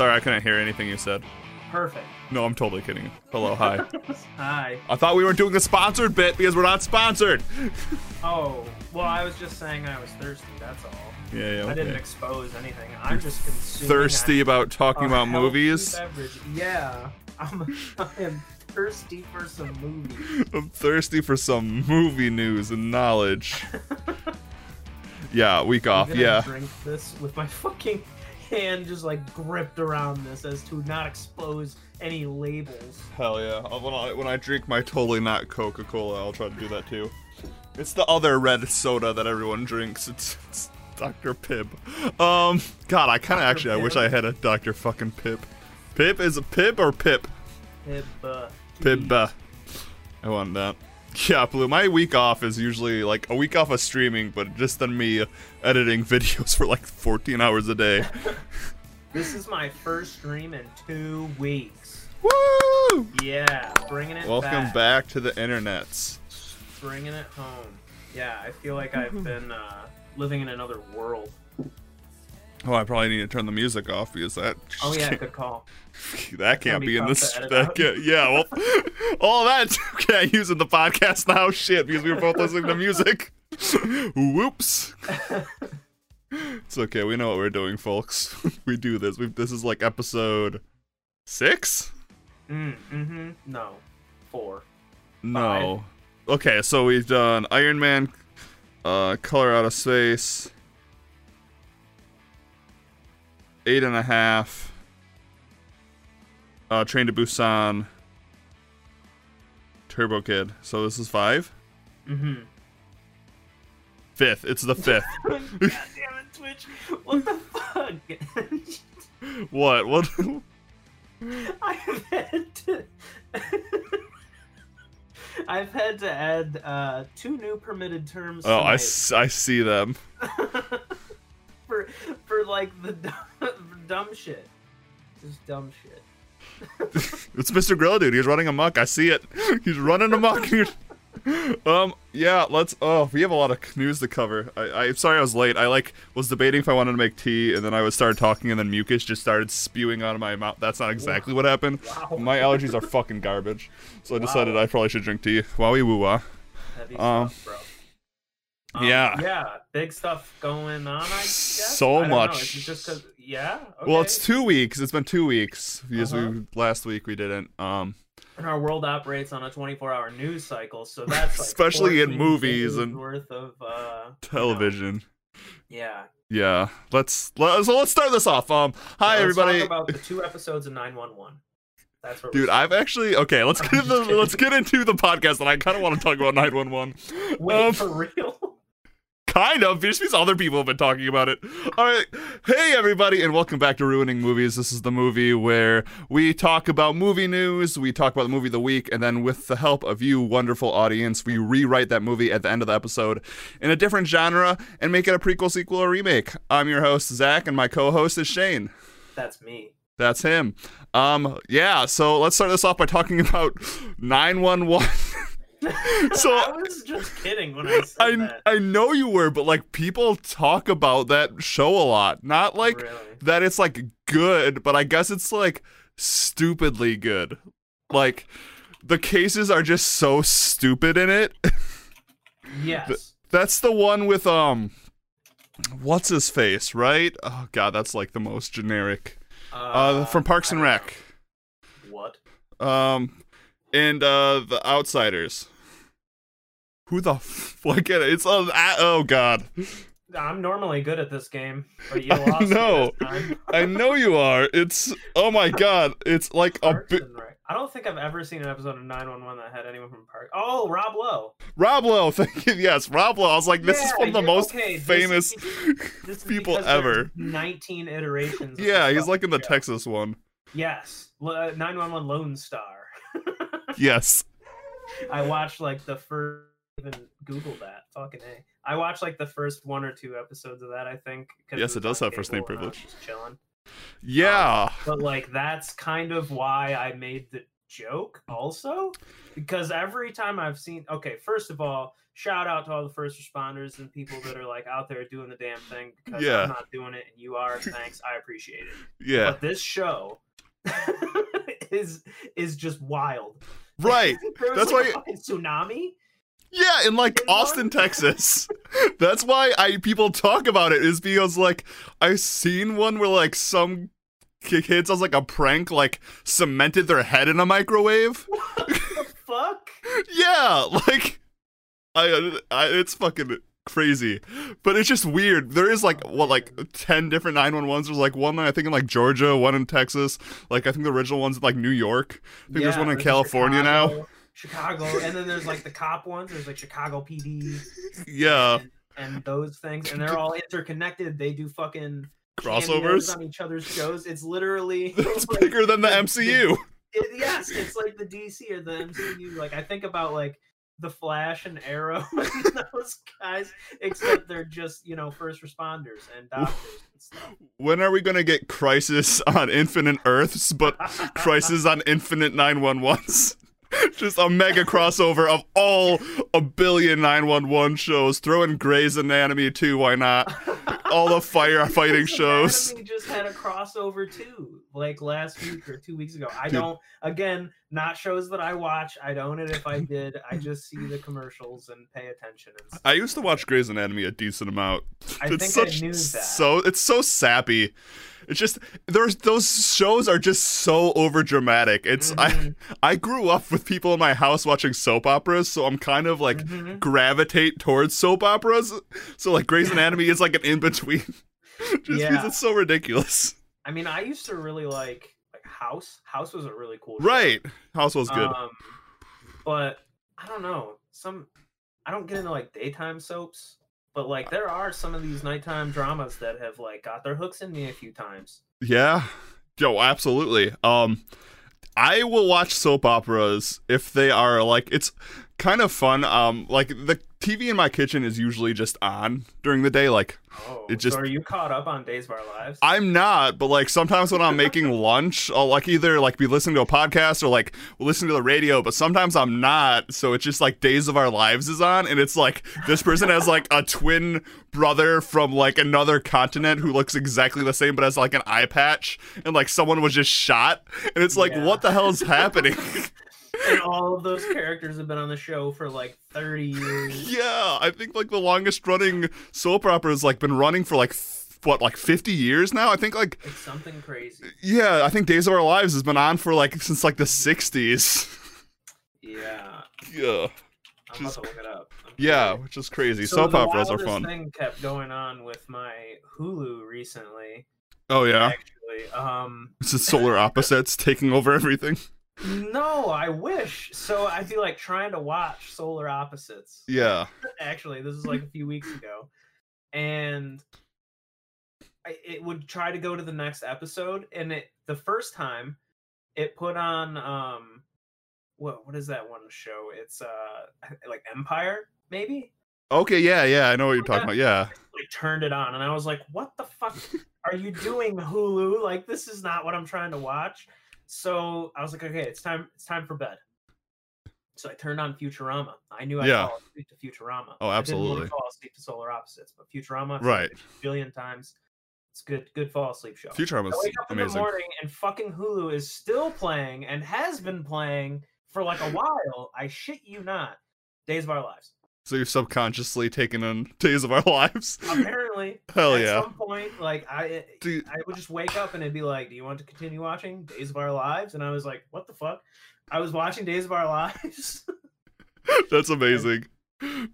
Sorry, I couldn't hear anything you said. Perfect. No, I'm totally kidding. Hello, hi. Hi. I thought we weren't doing a sponsored bit because we're not sponsored. Oh, well, I was just saying I was thirsty. That's all. Yeah, yeah. I didn't expose anything. I'm just consuming. Thirsty a- about talking about movies. Beverage. Yeah, I'm. I am thirsty for some movies. I'm thirsty for some movie news and knowledge. yeah, week off. Yeah. Drink this with my fucking hand just like gripped around this as to not expose any labels. Hell yeah. Uh, When I, when I drink my totally not Coca Cola, I'll try to do that too. It's the other red soda that everyone drinks. It's, it's Dr. Pip. Um, God, I kind of actually, I wish I had a Dr. fucking Pip. Pip is a Pip or Pip? Pib. Uh, Pib. uh, I want that. Yeah, Blue. My week off is usually like a week off of streaming, but just then me editing videos for like 14 hours a day. This is my first stream in two weeks. Woo! Yeah, bringing it Welcome back. back to the internets. Bringing it home. Yeah, I feel like I've been uh, living in another world. Oh, I probably need to turn the music off because that. Oh yeah, good call. that can't be be in this. That can't, yeah, well, all that can't use in the podcast now. Shit, because we were both listening to music. Whoops. it's okay. We know what we're doing, folks. we do this. We this is like episode six. Mm, mm-hmm. No. Four. No. Okay, so we've done Iron Man, uh, Color Out of Space, eight and a half, uh, Train to Busan, Turbo Kid. So this is five. Mm-hmm. Fifth. It's the fifth. God damn it, Twitch. What the fuck? what? What? I've had to. I've had to add uh, two new permitted terms. oh, I, tonight s- I see them. For for like the dumb, dumb shit. Just dumb shit. It's Mr. Grill Dude. He's running amok. I see it. He's running amok. um, yeah, let's. Oh, we have a lot of news to cover. I, I'm sorry I was late. I like was debating if I wanted to make tea, and then I was started talking, and then mucus just started spewing out of my mouth. That's not exactly what happened. Wow. My allergies are fucking garbage, so I decided Wow. I probably should drink tea. Wowie woo wah. Heavy Um, stuff, bro. Um, yeah. Yeah, big stuff going on. I guess. So I much. Just 'cause- yeah. Well, it's two weeks. It's been two weeks because Uh-huh. we last week we didn't. Um, And our world operates on a 24-hour news cycle, so that's like Especially in movies and worth of uh, you know, television. yeah. Yeah, let's let, so let's start this off. Um, hi Let's everybody. Talk about the two episodes of 911. That's what. Dude, I've actually okay. Let's get into let's get into the podcast, and I kind of want to talk about nine one one. wait um, for real. Kind of, just because other people have been talking about it. All right, hey everybody, and welcome back to Ruining Movies. This is the movie where we talk about movie news, we talk about the movie of the week, and then with the help of you, wonderful audience, we rewrite that movie at the end of the episode in a different genre and make it a prequel, sequel, or remake. I'm your host Zach, and my co-host is Shane. That's me. That's him. Um, yeah. So let's start this off by talking about nine one one. So- I was just kidding when I said I that. I know you were, but like people talk about that show a lot. Not like Really? that it's like good, but I guess it's like stupidly good. Like the cases are just so stupid in it. Yes. That's the one with um what's his face, right? Oh god, that's like the most generic. Uh uh from Parks and Rec. know. What? Um and uh the Outsiders. Who the fuck it? It's uh, oh god. I'm normally good at this game, but you lost this time. I know you are. It's oh my god. It's like a Parks and Rec. I don't think I've ever seen an episode of 911 that had anyone from Park. Oh, Rob Lowe. Rob Lowe. Thank you. Yes, Rob Lowe. I was like, this is one of the most okay, this famous is- This people ever. 19 iterations. Yeah, he's like in the show. Texas one. Yes, uh, 911 Lone Star. Yes. I watched like the first. Even Google that. Fucking a. I watched like the first one or two episodes of that. I think. Yes, it was does have first name cable and I was privilege. just chilling. Yeah. Um, but like that's kind of why I made the joke also because every time I've seen okay, first of all, shout out to all the first responders and people that are like out there doing the damn thing because Yeah. I'm not doing it and you are. Thanks, I appreciate it. Yeah. But this show is is just wild. Right. That's like why- a fucking tsunami. Yeah, in like In Austin? Texas. That's why I people talk about it is because like I've seen one where like some kids as like a prank like cemented their head in a microwave. What the fuck? Yeah, like I, I it's fucking crazy. But it's just weird. There is like what like 10 different 911s. There's like one I think in like Georgia, one in Texas. Like I think the original one's in like New York. I think there's one in there's California now. Chicago, Chicago, and then there's like the cop ones. There's like Chicago PD. Yeah. and, and those things, and they're all interconnected. They do fucking Crossovers. on each other's shows. It's literally It's like, bigger than the MCU. it- yes, it's like the DC or the MCU. Like I think about like the Flash and Arrow and those guys, except they're just you know first responders and doctors and stuff. When are we gonna get Crisis on Infinite Earths, but Crisis on Infinite 911s? Just a mega crossover of all a billion 911 shows. Throw in Grey's Anatomy too, why not? All the firefighting shows. Anatomy just had a crossover too, like last week or two weeks ago. I Dude. don't. Again, not shows that I watch. I don't. it if I did, I just see the commercials and pay attention. And. I used to watch Grey's Anatomy a decent amount. I it's think I knew that. so it's so sappy. It's just there's those shows are just so over dramatic. It's Mhm, I I grew up with people in my house watching soap operas, so I'm kind of like mhm. gravitate towards soap operas. So like Grey's Anatomy is like an in between. Just because Yeah. it's so ridiculous. I mean, I used to really like like House. House was a really cool. show. Right. House was good. Um, but I don't know. Some I don't get into like daytime soaps, but like there are some of these nighttime dramas that have like got their hooks in me a few times. yeah. Yo, absolutely. Um I will watch soap operas if they are like it's kind of fun. Um like the TV in my kitchen is usually just on during the day like Oh, It just- so are you caught up on Days of Our Lives? I'm not, but like sometimes when I'm making lunch, I'll like either like be listening to a podcast or like listen to the radio, but sometimes I'm not. So it's just like Days of Our Lives is on, and it's like this person has like a twin brother from like another continent who looks exactly the same but has like an eye patch, and like someone was just shot, and it's like Yeah. what the hell is happening? and all of those characters have been on the show for like 30 years. yeah, I think like the longest running soap opera has like been running for like. What like 50 years now? I think like It's something crazy. Yeah, I think Days of Our Lives has been on for like since like the 60s. Yeah. yeah. I'm about to look it up. I'm Yeah, curious. which is crazy. So Soap operas are fun. thing kept going on with my Hulu recently. Oh yeah. Actually, um, It's the solar opposites taking over everything. no, I wish. So I'd be like trying to watch Solar Opposites. Yeah. Actually, this is like a few weeks ago, and I, it would try to go to the next episode, and it the first time it put on um, what what is that one show? It's uh like Empire maybe. Okay, yeah, yeah, I know what you're talking about. Yeah. like turned it on and I was like, what the fuck are you doing, Hulu? Like this is not what I'm trying to watch. So I was like, okay, it's time it's time for bed. So I turned on Futurama. I knew I'd Yeah. fall asleep to Futurama. Oh, I didn't absolutely. to fall asleep to Solar Opposites, but Futurama, Right. a billion times. It's good, good fall asleep show. Futurama I wake up in the amazing. morning and fucking Hulu is still playing and has been playing for like a while. I shit you not. Days of Our Lives. So you've subconsciously taken on Days of Our Lives. Apparently, Hell at yeah. some point, like I, Dude, I would just wake up and it'd be like, "Do you want to continue watching Days of Our Lives?" And I was like, "What the fuck?" I was watching Days of Our Lives. that's amazing.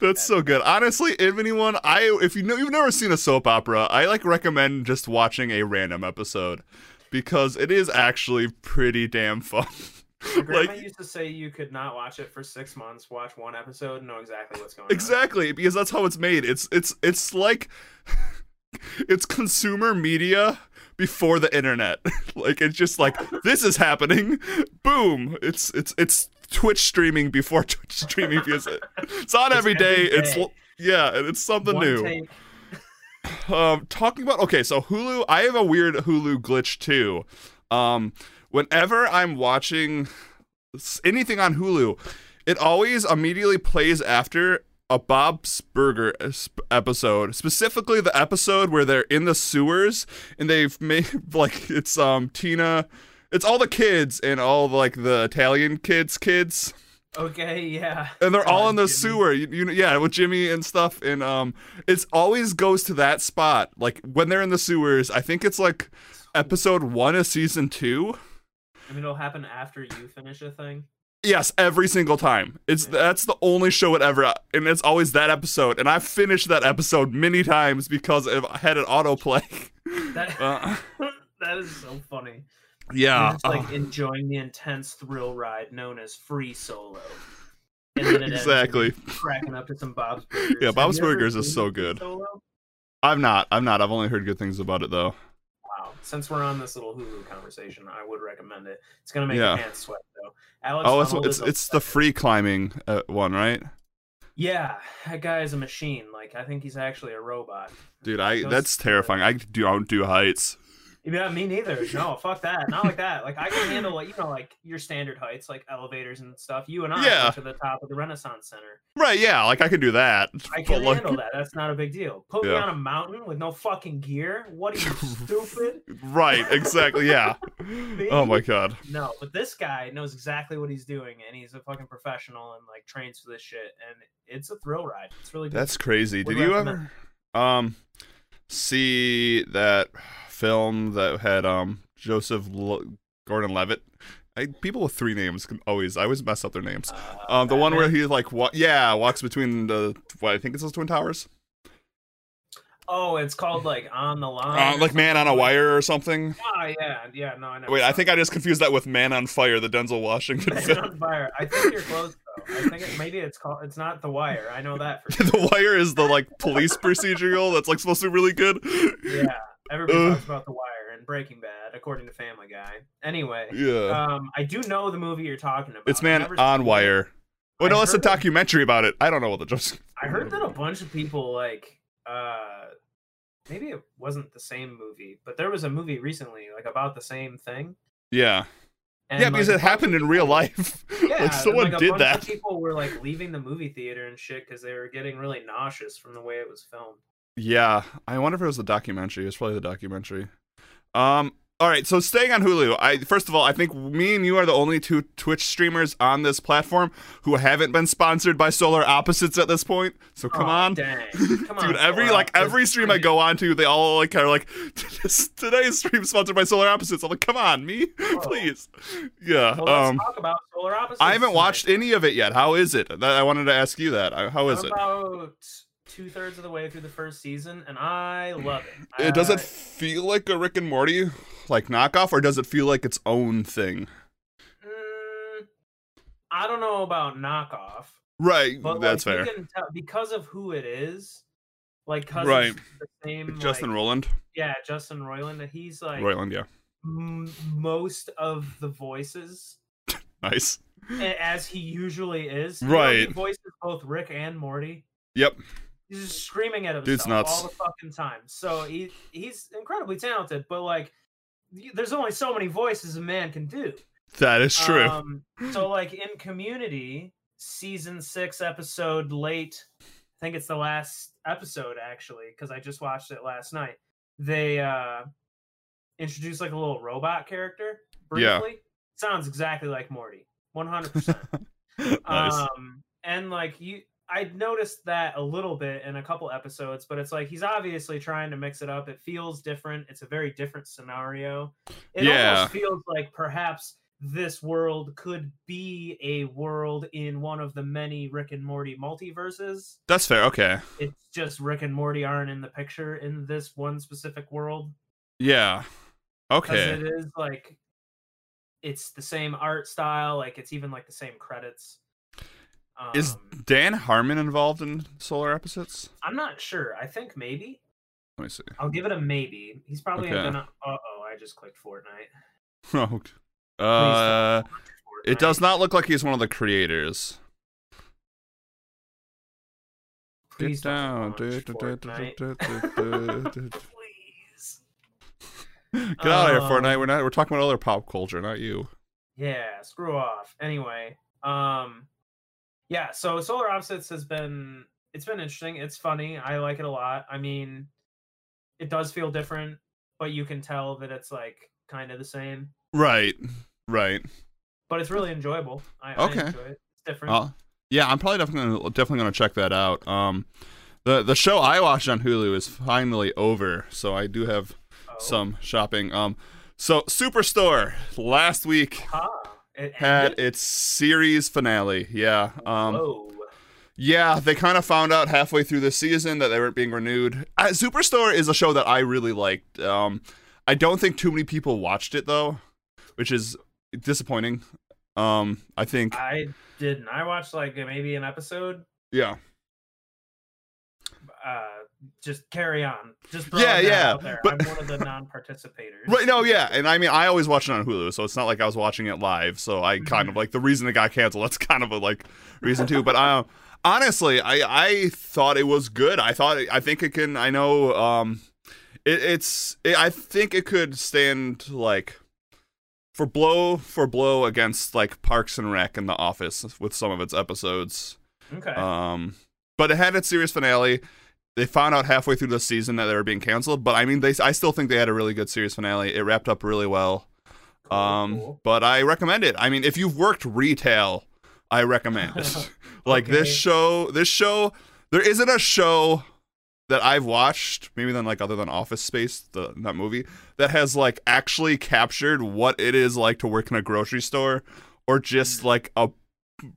That's so good. Honestly, if anyone, I if you know you've never seen a soap opera, I like recommend just watching a random episode because it is actually pretty damn fun. My grandma like used to say you could not watch it for six months, watch one episode, and know exactly what's going on. Exactly, because that's how it's made. It's it's it's like it's consumer media before the internet. like it's just like this is happening. Boom. It's it's it's Twitch streaming before Twitch streaming because it, it's on It's every day. every It's yeah, it's something One new. take. Um, talking about okay, so Hulu, I have a weird Hulu glitch too. Um, whenever I'm watching anything on Hulu, it always immediately plays after a Bob's Burger episode, specifically the episode where they're in the sewers and they've made like it's um Tina, it's all the kids and all like the Italian kids kids. Okay, yeah. and they're all in the Jimmy. sewer. You, you know, yeah, with Jimmy and stuff. And um, it's always goes to that spot. Like when they're in the sewers. I think it's like episode one of season two. I mean, it'll happen after you finish a thing. Yes, every single time. It's Yeah. that's the only show it ever, and it's always that episode. And I've finished that episode many times because it had an autoplay. That Uh, that is so funny. yeah, You're like uh, enjoying the intense thrill ride known as free solo. And then it exactly. cracking up to some Bob's Burgers. Yeah, Bob's Burgers is so good. Solo? I'm not. I'm not. I've only heard good things about it though. Since we're on this little Hulu conversation, I would recommend it. It's gonna make Yeah. your hands sweat though. Alex Oh, it's Honnold it's it's the free climbing uh, one, right? Yeah, that guy is a machine. Like I think he's actually a robot. Dude, I that's terrifying. I don't do heights. Yeah, me neither. No, fuck that. Not like that. Like I can handle like you know like your standard heights, like elevators and stuff. You and I Yeah. to the top of the Renaissance Center. Right, yeah, like I can do that. I but, can like, handle that. That's not a big deal. Put me on a mountain with no fucking gear. What are you stupid? Right, exactly, yeah. oh my god. No, but this guy knows exactly what he's doing, and he's a fucking professional and like trains for this shit, and it's a thrill ride. It's really good. That's crazy. Would Did you recommend. ever um see that film that had um Joseph L- Gordon-Levitt? I, people with three names can always I always mess up their names. Uh, Um, the one where he like what? Yeah, walks between the what I think it's those twin towers. Oh, it's called like on the line. Uh, like Man on a. Wire or something. Ah, yeah, yeah. No, I know. Wait, I think I just confused that with Man on Fire, the Denzel Washington Man film. on fire. I think you're close though. I think it, maybe it's called. It's not The Wire. I know that for sure. the Wire is the like police procedural that's like supposed to be really good. Yeah, everybody Uh. talks about The Wire and Breaking Bad, according to Family Guy. Anyway, Yeah. um, I do know the movie you're talking about. it's Man on it. Wire. Oh I no, it's a documentary about it. I don't know what the just. I heard that a bunch of people like uh maybe it wasn't the same movie, but there was a movie recently like about the same thing. Yeah. And, yeah, because like, it happened in real life. Yeah, like someone a did that. Of people were like leaving the movie theater and shit because they were getting really nauseous from the way it was filmed. Yeah, I wonder if it was the documentary. It was probably the documentary. Um. All right. So staying on Hulu, I first of all, I think me and you are the only two Twitch streamers on this platform who haven't been sponsored by Solar Opposites at this point. So come Oh, on. dang, come on, Dude, every like every stream I go on to, they all like are like today's stream sponsored by Solar Opposites. I'm like, come on, me, please. Yeah. Well, um, talk about solar opposites. I haven't tonight. watched any of it yet. How is it? I wanted to ask you that. How is I'm it? Two thirds of the way through the first season, and I love it. It does Uh, it feel like a Rick and Morty like knockoff, or does it feel like its own thing? Mm, I don't know about knockoff, Right, but that's like, fair. Tell because of who it is, like because Right. the same. Justin like, Roland, yeah, Justin Roiland. He's like Roiland, yeah, m- most of the voices, nice. as he usually is. You know, he Right. voices both Rick and Morty. Yep, He's just screaming at himself Dude's nuts. all the fucking time. So he he's incredibly talented, but like, there's only so many voices a man can do. that is true. Um, so like in Community, season six, episode late. I think it's the last episode actually, because I just watched it last night. They uh introduced like a little robot character Yeah. briefly. Sounds exactly like Morty. One hundred percent. Um, and like you, I noticed that a little bit in a couple episodes, but it's like he's obviously trying to mix it up. It feels different. It's a very different scenario. It Yeah. almost feels like perhaps this world could be a world in one of the many Rick and Morty multiverses. that's fair. Okay. It's just Rick and Morty aren't in the picture in this one specific world. Yeah. Okay. Because Okay. it is like it's the same art style, like it's even like the same credits. Um, Is Dan Harmon involved in Solar Opposites? I'm not sure. I think maybe. Let me see. I'll give it a maybe. He's probably Okay. gonna. Uh oh, I just clicked Fortnite. Oh, uh, it does not look like he's one of the creators. Please Get down. Please. Get out of here, Um, Fortnite. We're not. We're talking about other pop culture, not you. Yeah, screw off. Anyway, um, yeah. So Solar Opposites has been it's been interesting. It's funny. I like it a lot. I mean, it does feel different, but you can tell that it's like kind of the same. Right. Right. But it's really enjoyable. I, Okay. I enjoy it. It's different. Uh, yeah, I'm probably definitely gonna, definitely gonna check that out. Um, the the show I watched on Hulu is finally over, so I do have Oh. some shopping. Um, so Superstore last week Ah, it had its series finale. Yeah. Um, Whoa. yeah, they kind of found out halfway through the season that they weren't being renewed. Uh, Superstore is a show that I really liked. Um, I don't think too many people watched it though, which is disappointing. Um, I think I didn't. I watched like maybe an episode. yeah. Uh, just carry on. Just Yeah, yeah, Out there. but- I'm one of the non-participators. Right, no, yeah, and I mean, I always watch it on Hulu, so it's not like I was watching it live. So I kind of like the reason it got canceled. That's kind of a like reason too. But um, honestly, I I thought it was good. I thought I think it can. I know um, it, it's it, I think it could stand like for blow for blow against like Parks and Rec and The Office with some of its episodes. Okay. Um, but it had its series finale. They found out halfway through the season that they were being canceled, but I mean, they I still think they had a really good series finale. It wrapped up really well. Cool, um, cool. but I recommend it. I mean, if you've worked retail, I recommend it. like this show, this show, there isn't a show that I've watched, maybe then like other than Office Space, the that movie, that has like actually captured what it is like to work in a grocery store or just like a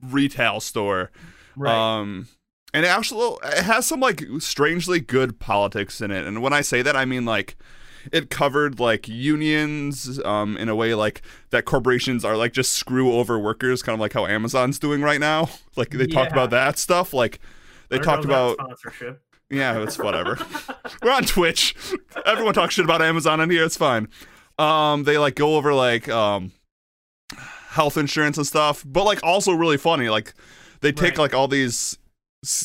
retail store. Right. Um, and it actually it has some like strangely good politics in it. And when I say that, I mean like it covered like unions um in a way like that corporations are like just screw over workers, kind of like how Amazon's doing right now. Like they talked about that stuff. Like they talked know about sponsorship. yeah, it's whatever. We're on Twitch. Everyone talks shit about Amazon in here. It's fine. Um, they like go over like um health insurance and stuff, but like also really funny. Like they take Right. like all these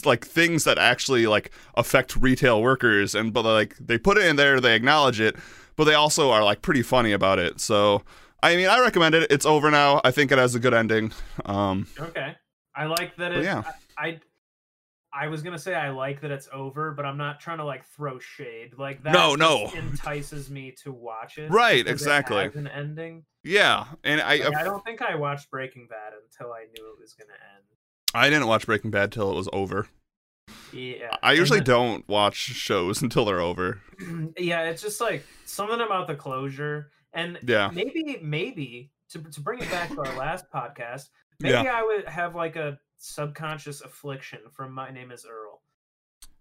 like things that actually like affect retail workers, and but like they put it in there, they acknowledge it, but they also are like pretty funny about it. So I mean, I recommend it. It's over now. I think it has a good ending. Um, Okay. I like that it. yeah. I, I I was gonna say I like that it's over, but I'm not trying to like throw shade. Like that No, no. entices me to watch it. Right, because it exactly. an ending. yeah, and I Like, I don't think I watched Breaking Bad until I knew it was gonna end. I didn't watch Breaking Bad till it was over. Yeah. I usually don't watch shows until they're over. yeah, it's just like something about the closure, and Yeah. maybe maybe to to bring it back to our last podcast, maybe I would have like a subconscious affliction from My Name Is Earl.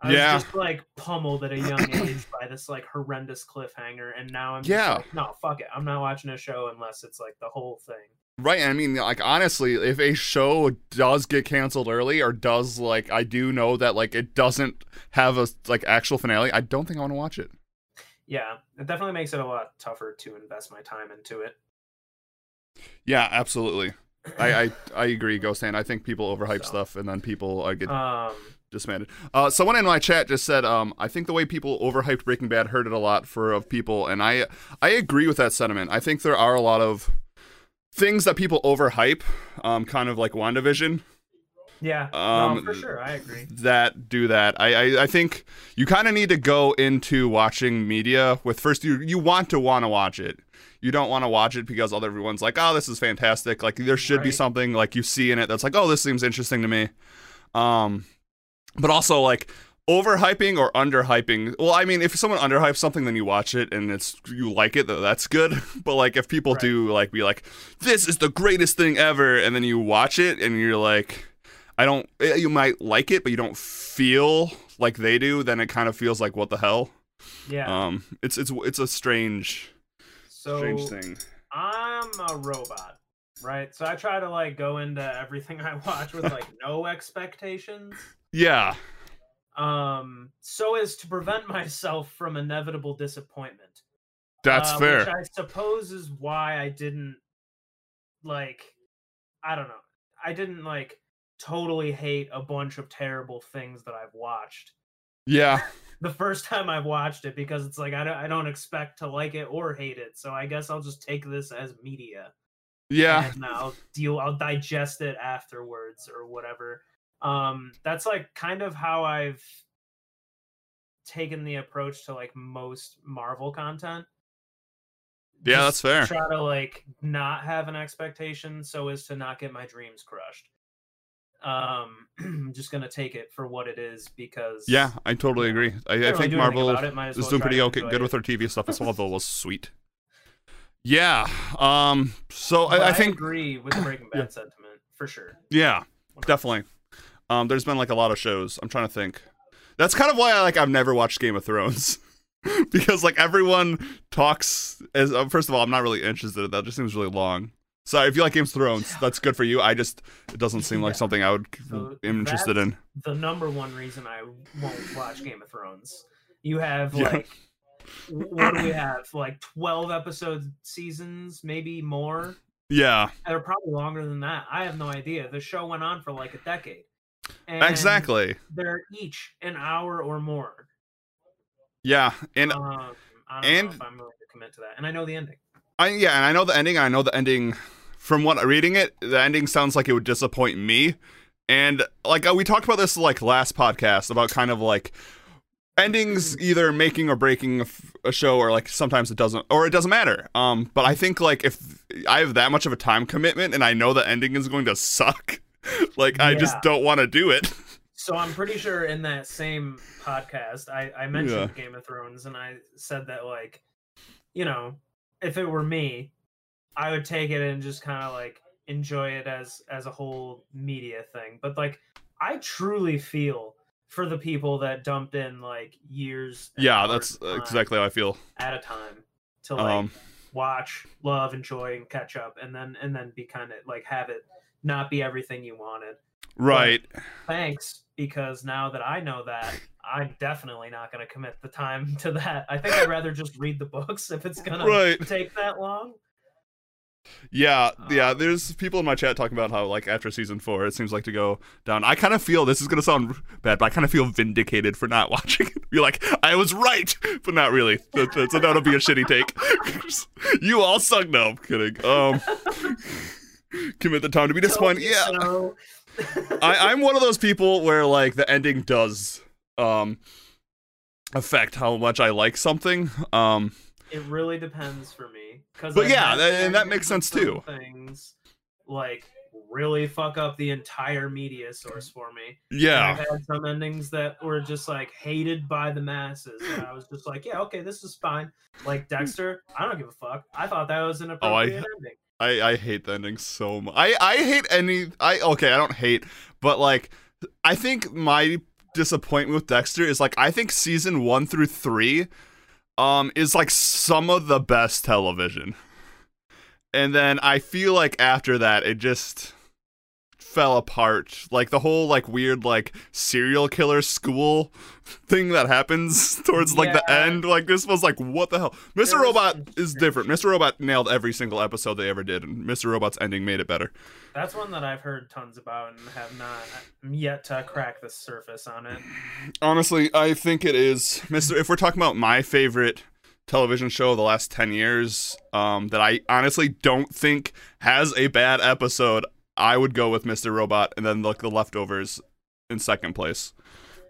I Yeah. was just like pummeled at a young age by this like horrendous cliffhanger, and now I'm just Yeah. like, no, fuck it, I'm not watching a show unless it's like the whole thing. Right. I mean, like honestly, if a show does get canceled early or does like I do know that like it doesn't have a like actual finale, I don't think I want to watch it. Yeah, it definitely makes it a lot tougher to invest my time into it. Yeah, absolutely. I I, I agree, Ghost Hand. I think people overhype So. stuff and then people uh, get um, disbanded. Uh, someone in my chat just said, um, I think the way people overhyped Breaking Bad hurt it a lot for of people, and I I agree with that sentiment. I think there are a lot of things that people overhype, um, kind of like WandaVision, yeah, Um, no, for sure, I agree. that do that. I I, I think you kind of need to go into watching media with first you you want to want to watch it. You don't want to watch it because other everyone's like, oh, this is fantastic. Like there should be something like you see in it that's like, oh, this seems interesting to me. Um, but also like overhyping or underhyping. Well, I mean, if someone underhypes something, then you watch it and it's you like it, that's good. But like if people Right. do like be like, this is the greatest thing ever, and then you watch it and you're like, I don't. eh, You might like it, but you don't feel like they do. Then it kind of feels like what the hell. Yeah. Um, it's it's it's a strange so strange thing. I'm a robot, right? So I try to like go into everything I watch with like no expectations. Yeah, Um, so as to prevent myself from inevitable disappointment. that's uh, fair. Which I suppose is why I didn't like I don't know. I didn't like totally hate a bunch of terrible things that I've watched. yeah, The first time I've watched it because it's like I don't I don't expect to like it or hate it. So I guess I'll just take this as media. yeah, and I'll deal I'll digest it afterwards or whatever. Um, that's like kind of how I've taken the approach to like most Marvel content. Yeah, that's fair. Try to like not have an expectation so as to not get my dreams crushed. Um, I'm just gonna take it for what it is because Yeah, I totally agree. I, I think do Marvel it, as is doing pretty okay, good it. with their TV stuff. Smallville was sweet. Yeah. Um. So I, I think agree with the Breaking Bad sentiment for sure. yeah, definitely. Um. There's been like a lot of shows. I'm trying to think. That's kind of why I like I've never watched Game of Thrones. because like everyone talks as uh, first of all I'm not really interested in that. It just seems really long. So if you like Game of Thrones, that's good for you. I just it doesn't seem like Yeah. something I would So am interested in. The number one reason I won't watch Game of Thrones. You have Yeah. like what do we have? Like twelve episode seasons, maybe more. Yeah, They're probably longer than that. I have no idea. The show went on for like a decade. And exactly. They're each an hour or more. Yeah, and Um, and- I'm willing to commit to that. And I know the ending. I yeah, and I know the ending. I know the ending. From what I'm reading it, the ending sounds like it would disappoint me. And like uh, we talked about this like last podcast about kind of like endings either making or breaking a, f- a show, or like sometimes it doesn't, or it doesn't matter. Um, but I think like if I have that much of a time commitment and I know the ending is going to suck, like I just don't want to do it. So I'm pretty sure in that same podcast, I, I mentioned Yeah. Game of Thrones and I said that like, you know, if it were me, I would take it and just kind of like enjoy it as as a whole media thing. But like, I truly feel for the people that dumped in like years. yeah, that's exactly how I feel. at a time to like Um, watch, love, enjoy, and catch up, and then and then be kind of like have it not be everything you wanted right. thanks because now that I know that, I'm definitely not going to commit the time to that. I think I'd rather just read the books if it's going Right. to take that long. Yeah, yeah. Um, There's people in my chat talking about how like after season four, it seems like to go down. I kind of feel this is gonna sound bad, but I kind of feel vindicated for not watching it. Be like, I was right, but not really. That, that, so that'll be a shitty take. you all suck. No, I'm kidding. Um, commit the time to be disappointed. Yeah, So, I, I'm one of those people where like the ending does um affect how much I like something. Um, it really depends for me. Cause But I've yeah, that- and that makes sense, too. Things like really fuck up the entire media source for me. And yeah, I've had some endings that were just like hated by the masses. And I was just like, yeah, okay, this is fine. Like Dexter, I don't give a fuck. I thought that was an Oh, I- appropriate ending. I, I hate the ending so much. I, I hate any I okay, I don't hate, but like I think my disappointment with Dexter is like I think season 1 through 3 um is like some of the best television. And then I feel like after that it just fell apart. Like the whole like weird like serial killer school thing that happens towards like the end. Like this was like what the hell? Mr. There Robot is different. Mr. Robot nailed every single episode they ever did, and Mr. Robot's ending made it better. That's one that I've heard tons about and have not yet to crack the surface on it. Honestly, I think it is Mr. If we're talking about my favorite television show of the last 10 years um, that I honestly don't think has a bad episode, I would go with Mr. Robot and then like the leftovers in second place.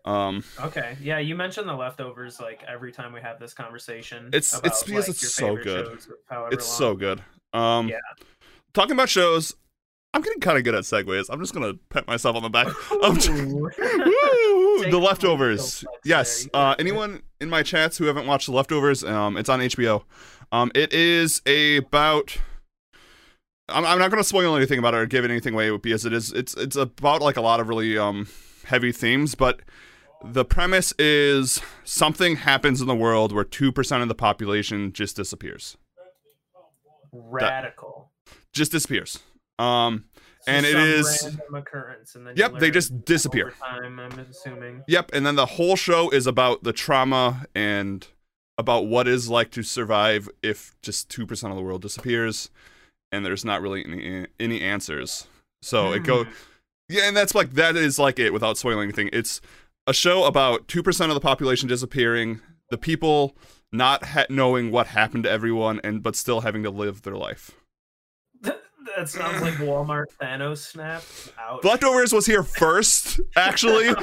Um, Okay, yeah, you mentioned the leftovers like every time we have this conversation. It's- about, it's because like, it's so good. it's long. so good. Um, Yeah. Talking about shows, I'm getting kind of good at segues. I'm just gonna pat myself on the back. I'm j- Woo! The leftovers. Yes. Uh, anyone in my chats who haven't watched the leftovers, um, it's on HBO. Um, it is about. I'm, I'm not going to spoil anything about it or give anything away because it is it's it's about like a lot of really um heavy themes, but the premise is something happens in the world where two percent of the population just disappears, Radical. just disappears. Um, So and it is- random occurrence, and then Yep, they just disappear. Time, I'm assuming. Yep, and then the whole show is about the trauma and about what it's like to survive if just 2% of the world disappears and there's not really any any answers. So it go Hmm. Yeah, and that's like that is like it without spoiling anything. It's a show about 2% of the population disappearing, the people not ha- knowing what happened to everyone and but still having to live their life. That sounds like Walmart Thanos snap. Ouch. Leftovers was here first, actually.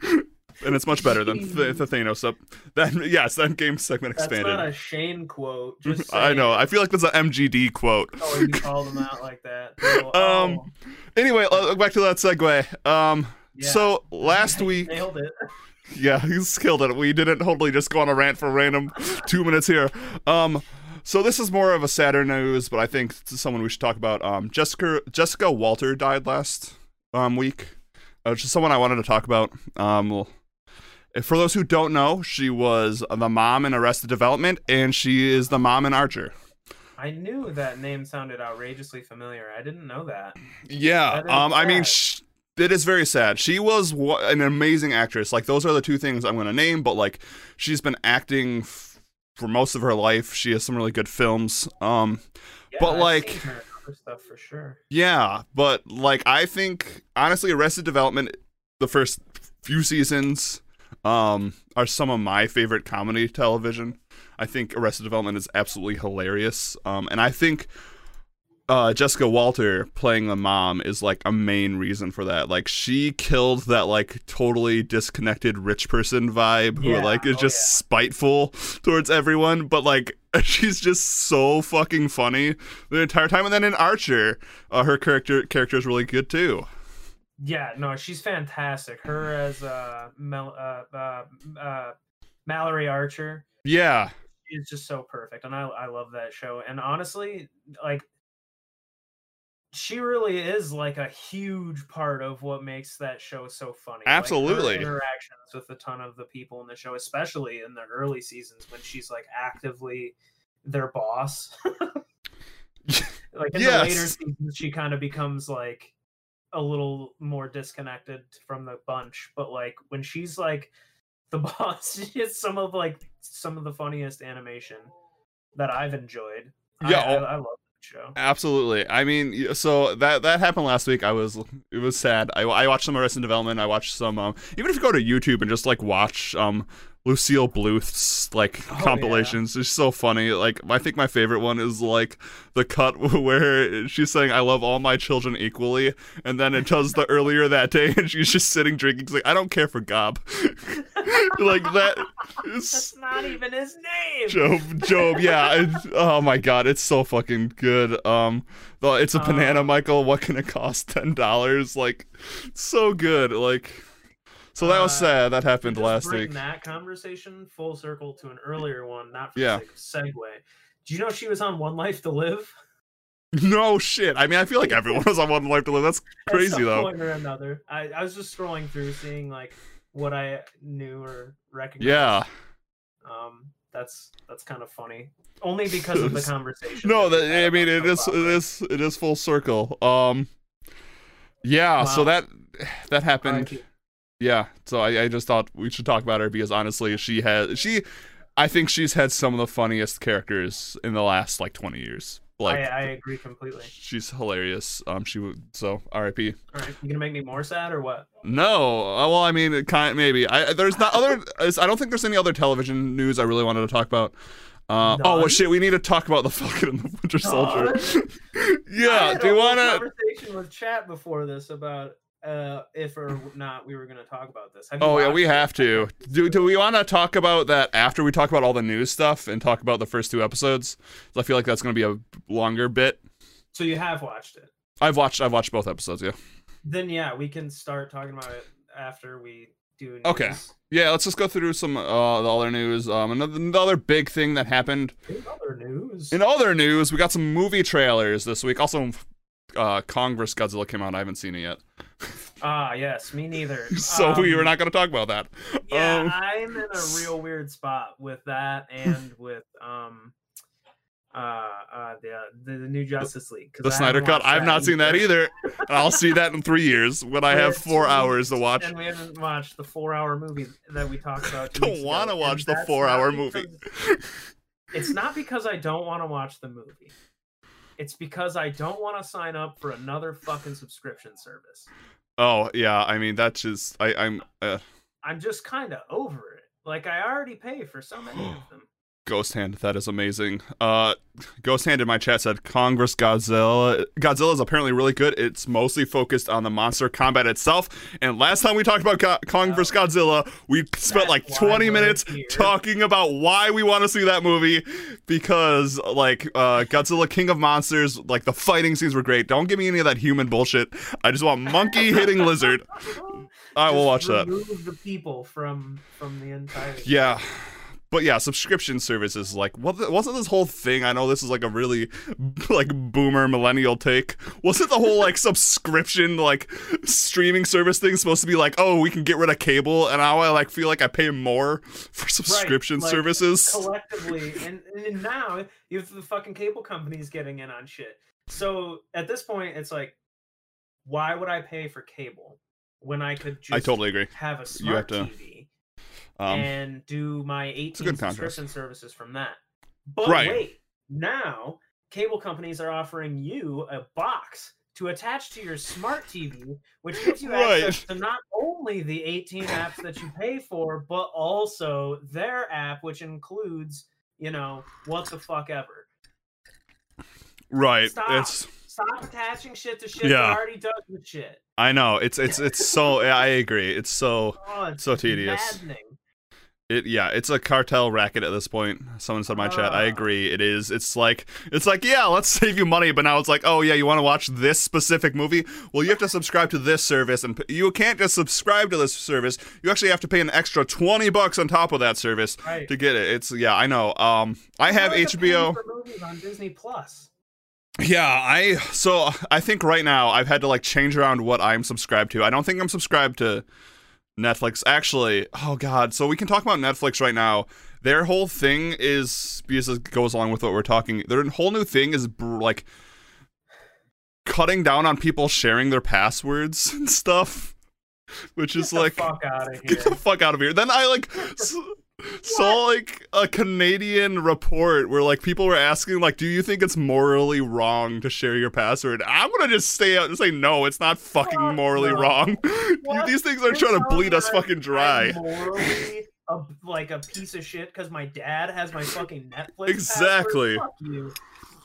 and it's much better than the, the Thanos up. Then yes, that game segment expanded. That's expanded. not a Shane quote. Just I know. I feel like that's an MGD quote. Oh, you called him out like that. Oh, Um, oh, Anyway, uh, back to that segue. Um, yeah. so last week, nailed it. yeah, he's killed it. We didn't totally just go on a rant for random two minutes here. Um, so this is more of a sadder news, but I think it's someone we should talk about. Um, Jessica Jessica Walter died last um week. Uh, just someone I wanted to talk about. Um, well, for those who don't know, she was the mom in Arrested Development, and she is the mom in Archer. I knew that name sounded outrageously familiar. I didn't know that. Yeah, That um, I mean, sh- it is very sad. She was wa- an amazing actress. Like those are the two things I'm going to name. But like, she's been acting f- for most of her life. She has some really good films. Um, Yeah, But, I've like- stuff for sure. yeah, but like, I think honestly, Arrested Development, the first few seasons, um, are some of my favorite comedy television. I think Arrested Development is absolutely hilarious. Um, and I think uh, Jessica Walter playing the mom is like a main reason for that. Like she killed that like totally disconnected rich person vibe who Yeah, like is oh, just yeah. spiteful towards everyone, but like she's just so fucking funny the entire time. And then in Archer, uh, her character character is really good too. Yeah, no, she's fantastic. Her as uh, Mel- uh, uh, uh, Mallory Archer Yeah, is just so perfect, and I I love that show. And honestly, like she really is like a huge part of what makes that show so funny. Like, her Absolutely. interactions with a ton of the people in the show, especially in the early seasons when she's like actively their boss. like in the later seasons, she kind of becomes like a little more disconnected from the bunch. But like when she's like the boss, it's some of like some of the funniest animation that I've enjoyed. Yeah, I, oh- I love that show. Absolutely. I mean, so that that happened last week. I was it was sad. I, I watched some Arrested Development. I watched some um even if you go to YouTube and just like watch um Lucille Bluth's like Oh, yeah. compilations. It's so funny. Like I think my favorite one is like the cut where she's saying I love all my children equally and then it does the earlier that day and she's just sitting drinking. She's like I don't care for Gob. like that is That's not even his name. Job, Job, yeah. Oh my god, it's so fucking good. Um, it's a banana, Um, Michael. What can it cost? Ten dollars? Like, so good. Like, so that was Uh, sad. That happened last week. that conversation full circle to an earlier one, not for Yeah. the sake of segue. Do you know she was on One Life to Live? No shit. I mean, I feel like everyone was on One Life to Live. That's At crazy though. Or another. I, I was just scrolling through, seeing like what I knew or recognized. Yeah. Um, that's that's kind of funny. Only because of the conversation. No, that had I mean, it is it is it is full circle. Um, yeah. So that that happened. Yeah, so I, I just thought we should talk about her because honestly, she has she, I think she's had some of the funniest characters in the last like twenty years. Like I, I agree completely. she's hilarious. Um, she would so R.I.P. All right, you gonna make me more sad or what? No, uh, well, I mean, it kind of, maybe. I there's not other. I don't think there's any other television news I really wanted to talk about. Uh, oh well, shit, we need to talk about the Falcon and the Winter Soldier. Yeah, do you want to? Conversation with chat before this about uh if or not we were gonna talk about this. Oh yeah, we it? have to. Do do we want to talk about that after we talk about all the news stuff and talk about the first two episodes? I feel like that's going to be a longer bit. So you have watched it. I've watched I've watched both episodes. Yeah. Then yeah, we can start talking about it after we do. News. Okay. Yeah. Let's just go through some uh, the other news. Um, another another big thing that happened In other news. in other news, we got some movie trailers this week. Also, uh, Kong vs. Godzilla came out. I haven't seen it yet, ah yes, me neither. so we Um, were not going to talk about that. Yeah, Um, I'm in a real weird spot with that and with um uh uh the the, the new Justice League. The Snyder Cut. I've not seen that either. I'll see that in three years when I have four hours to watch. And we haven't watched the four hour movie that we talked about. Don't wanna and watch the four-hour movie. It's not because I don't want to watch the movie. It's because I don't want to sign up for another fucking subscription service. Oh yeah, I mean that's just I I'm uh, I'm just kind of over it. Like I already pay for so many of them. Ghost Hand, that is amazing. Uh, Ghost Hand in my chat said Kong vs. Godzilla. Godzilla is apparently really good. It's mostly focused on the monster combat itself. And last time we talked about Go- Kong vs. Godzilla, we spent like 20 minutes here. talking about why we want to see that movie because like uh, Godzilla King of Monsters, like the fighting scenes were great. Don't give me any of that human bullshit. I just want monkey hitting lizard. I will watch Just that. Remove the people from from the entire. Yeah. But yeah, subscription services like what wasn't this whole thing? I know this is like a really like boomer millennial take. Wasn't the whole like subscription like streaming service thing supposed to be like, oh, we can get rid of cable and now I like feel like I pay more for subscription like, services. collectively and, and now you have the fucking cable companies getting in on shit so at this point it's like why would i pay for cable when i could just I totally agree. have a You smart have to- tv Um, and do my 18 a good subscription services from that but Right. wait now cable companies are offering you a box to attach to your smart TV, which gives you access to not only the 18 apps that you pay for, but also their app, which includes, you know, what the fuck ever. right. Stop. It's Stop attaching shit to shit Yeah. that already does the shit. I know. It's it's it's so I agree. It's so Oh, it's So tedious. Maddening. It yeah, it's a cartel racket at this point. Someone said in my chat. I Ah. agree. It is. It's like it's like yeah, let's save you money, but now it's like oh yeah, you want to watch this specific movie? Well, you have to subscribe to this service, and p- you can't just subscribe to this service. You actually have to pay an extra twenty bucks on top of that service Right. to get it. It's yeah, I know. Um, I have like HBO. movies on Disney Plus. Yeah, I so I think right now I've had to like change around what I'm subscribed to. I don't think I'm subscribed to Netflix. Actually, oh god, so we can talk about Netflix right now. Their whole thing is because it goes along with what we're talking. Their whole new thing is br- like cutting down on people sharing their passwords and stuff, which is Get like fuck out of here. get the fuck out of here. Then I like saw like a Canadian report where like people were asking like, do you think it's morally wrong to share your password? I'm gonna just stay out and say no, it's not fucking Fuck morally no. wrong. These things are trying to bleed us fucking dry. Morally a, like a piece of shit because my dad has my fucking Netflix. Exactly.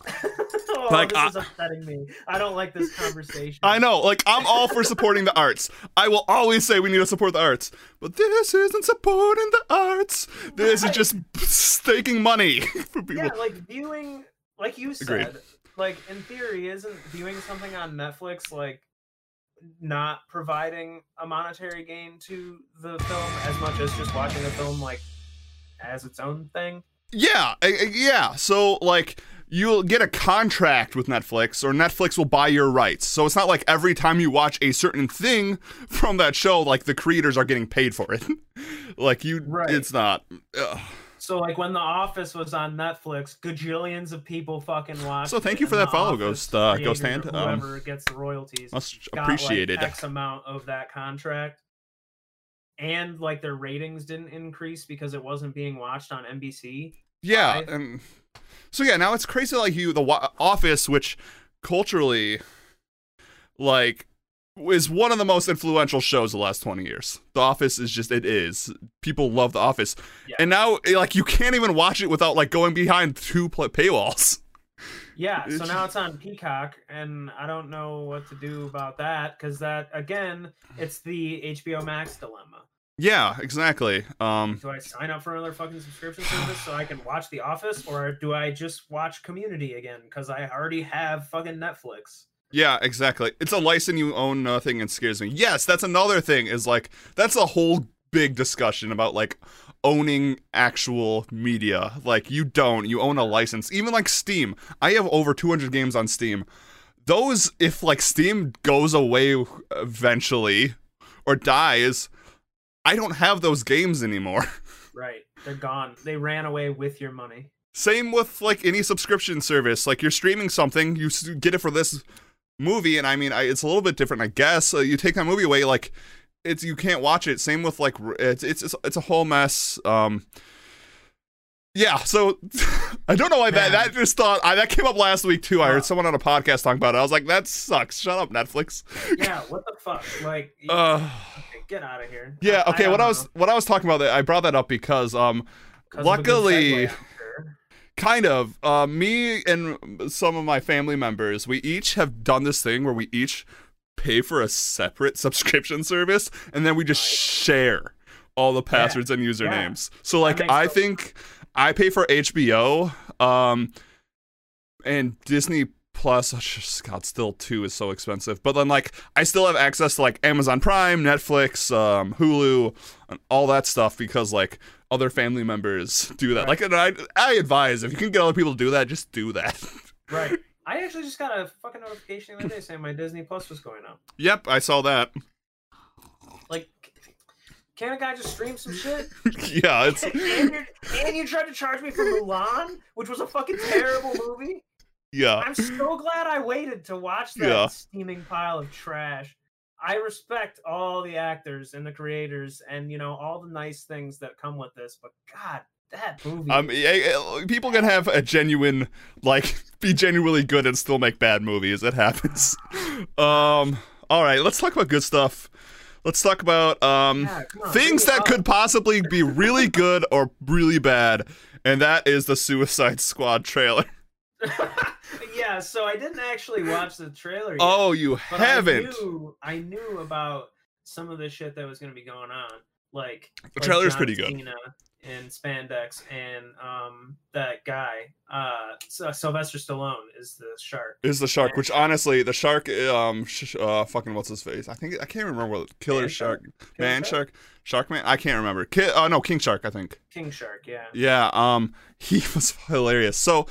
Password? Fuck you. oh, Like, this I- is upsetting me. I don't like this conversation. I know, like I'm all for supporting the arts. I will always say we need to support the arts, but this isn't supporting the arts. This is just staking money for people. Yeah, like viewing, like you said, Agreed. like in theory, isn't viewing something on Netflix like not providing a monetary gain to the film as much as just watching a film like as its own thing? Yeah, yeah. So like you'll get a contract with Netflix or Netflix will buy your rights. So it's not like every time you watch a certain thing from that show like the creators are getting paid for it. like you Right. it's not ugh. So like when The Office was on Netflix, gajillions of people fucking watched. So thank you for that follow, Office Ghost, uh, Ghost Hand. Um, Whoever gets the royalties much got, appreciated. Like, X amount of that contract, and like their ratings didn't increase because it wasn't being watched on NBC. yeah, and so yeah, now it's crazy like you the Office which culturally like is one of the most influential shows the last 20 years. The Office is just it is. People love The Office. Yeah. And now eh, like you can't even watch it without like going behind two paywalls. Yeah, so now it's on Peacock, and I don't know what to do about that because that again, it's the HBO Max dilemma. Yeah, exactly. Um Do I sign up for another fucking subscription service so I can watch The Office, or do I just watch Community again because I already have fucking Netflix? yeah, exactly. It's a license you own nothing and scares me. Yes, that's another thing is like that's a whole big discussion about like owning actual media. Like you don't, you own a license. Even like Steam. I have over 200 games on Steam. Those if like Steam goes away eventually or dies, I don't have those games anymore. Right, they're gone. They ran away with your money. Same with like any subscription service. Like you're streaming something, you get it for this movie, and I mean, I, it's a little bit different, I guess. Uh, you take that movie away, like it's you can't watch it. Same with like it's it's it's, a whole mess. Um, yeah. So I don't know why that Man. that just thought I, that came up last week too. I heard someone on a podcast talking about it. I was like, that sucks. Shut up, Netflix. Yeah, what the fuck? Like, Uh, get out of here. yeah. Okay. don't What I know. was what I was talking about, I brought that up because um of luckily- segue. Kind of. Uh, me and some of my family members, we each have done this thing where we each pay for a separate subscription service and then we just share all the passwords and usernames. So like I sense. think I pay for HBO um and Disney Plus, God, still two is so expensive. But then, like, I still have access to like Amazon Prime, Netflix, um, Hulu, and all that stuff because like other family members do that. Like, and I, I advise if you can get other people to do that, just do that. Right. I actually just got a fucking notification the other day saying my Disney Plus was going up. yep, I saw that. Like, can a guy just stream some shit? yeah, it's and, and you tried to charge me for Mulan, which was a fucking terrible movie. Yeah, I'm so glad I waited to watch that Yeah. steaming pile of trash. I respect all the actors and the creators and you know all the nice things that come with this, but god, that movie. um, people can have a genuine like be genuinely good and still make bad movies. It happens. Um, all right, let's talk about good stuff. Let's talk about um. Yeah, on, things that up. could possibly be really good or really bad, and that is the Suicide Squad trailer. Yeah, so I didn't actually watch the trailer yet. Oh, you haven't? I knew, I knew about some of the shit that was going to be going on. Like The like trailer's John pretty good. Cena and spandex and um that guy uh Sylvester Stallone is the shark. Is the shark? Which honestly, the shark, um, sh- uh, fucking what's his face? I think I can't remember what Killer Man Shark, Shark? Man Shark, Shark Man. I can't remember. Ki- uh, no, King Shark. I think. King Shark, yeah. Yeah. Um, he was hilarious. So.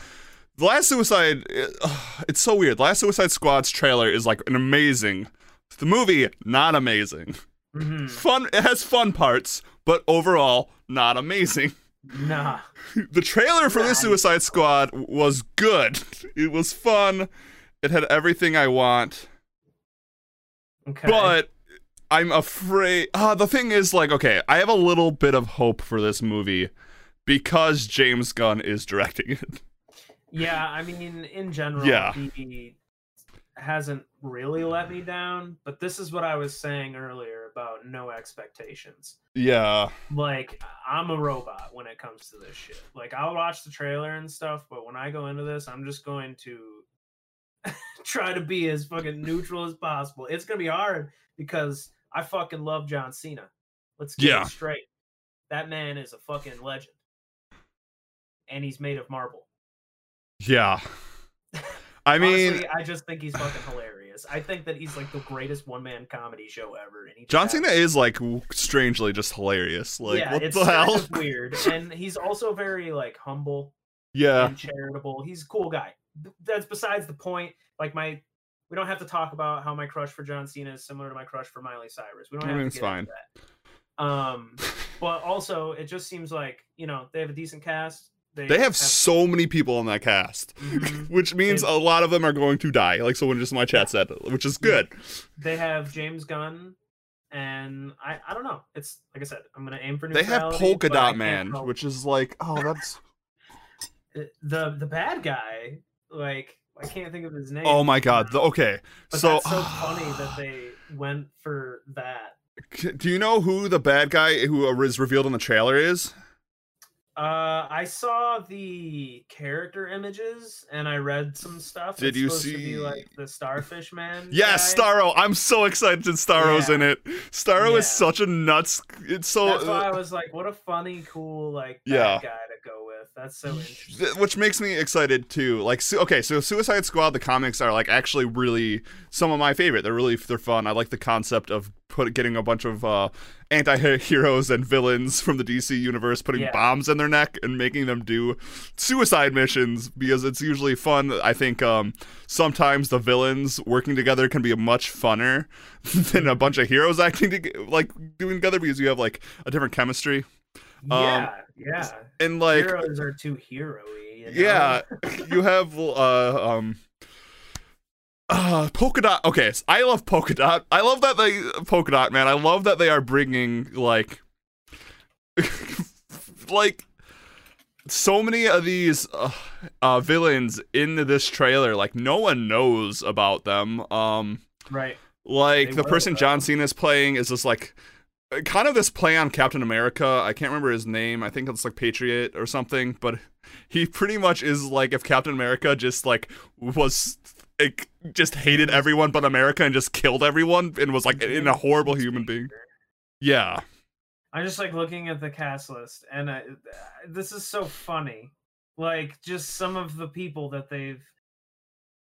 The last Suicide, uh, it's so weird. The last Suicide Squad's trailer is like an amazing. The movie, not amazing. hmm Fun. It has fun parts, but overall, not amazing. Nah. The trailer for Nah. this Suicide Squad was good. It was fun. It had everything I want. Okay. But I'm afraid. Ah, the thing is, like, okay, I have a little bit of hope for this movie because James Gunn is directing it. yeah, I mean, in general, Yeah. he hasn't really let me down. But this is what I was saying earlier about no expectations. Yeah, Like, I'm a robot when it comes to this shit. Like, I'll watch the trailer and stuff, but when I go into this, I'm just going to try to be as fucking neutral as possible. It's gonna be hard because I fucking love John Cena. Let's get Yeah. it straight. That man is a fucking legend. And he's made of marble. Yeah. I mean, Honestly, I just think he's fucking hilarious. I think that he's like the greatest one man comedy show ever. And he John has- Cena is like strangely just hilarious. Like, yeah, what it's the hell? weird. And he's also very like humble Yeah, and charitable. He's a cool guy. That's besides the point. Like my, we don't have to talk about how my crush for John Cena is similar to my crush for Miley Cyrus. We don't I have mean, to get into that. Um, but also it just seems like you know they have a decent cast. They have so many people on that cast, Mhm. which means They- a lot of them are going to die. Like someone just in my chat said, which is good. they have James Gunn, and I I don't know. It's like I said, I'm gonna aim for They have Polka Dot Man, which is like, oh, that's. the the bad guy. Like I can't think of his name. Oh my god. The, okay. But so, that's so funny that they went for that. do you know who the bad guy who is revealed in the trailer is? Uh, I saw the character images and I read some stuff. Did It's you supposed to see- be like the Starfish Man? Yes, guy. Starro. I'm so excited that Starro's Yeah. in it. Starro is such a nuts. It's so. That's why I was like, what a funny, cool like bad Yeah. guy to go with. That's so interesting. Which makes me excited too. Like, su- okay, so Suicide Squad, the comics are like actually really some of my favorite. They're really they're fun. I like the concept of put getting a bunch of uh, anti-heroes and villains from the DC universe, putting Yeah. bombs in their neck and making them do suicide missions because it's usually fun. I think um, sometimes the villains working together can be much funner than a bunch of heroes acting to- like doing together because you have like a different chemistry yeah, yeah. and like Heroes are too hero-y. You know? yeah you have uh um uh polka dot okay so i love polka dot i love that they polka dot man i love that they are bringing like like so many of these uh, uh villains into this trailer like no one knows about them um right. like They the person though. john cena is playing is just like kind of this play on Captain America. I can't remember his name. I think it's like Patriot or something, but he pretty much is like if Captain America just like was like, just hated everyone but America and just killed everyone and was like in a horrible human being. Yeah. I'm just like looking at the cast list, and I, this is so funny. Like just some of the people that they've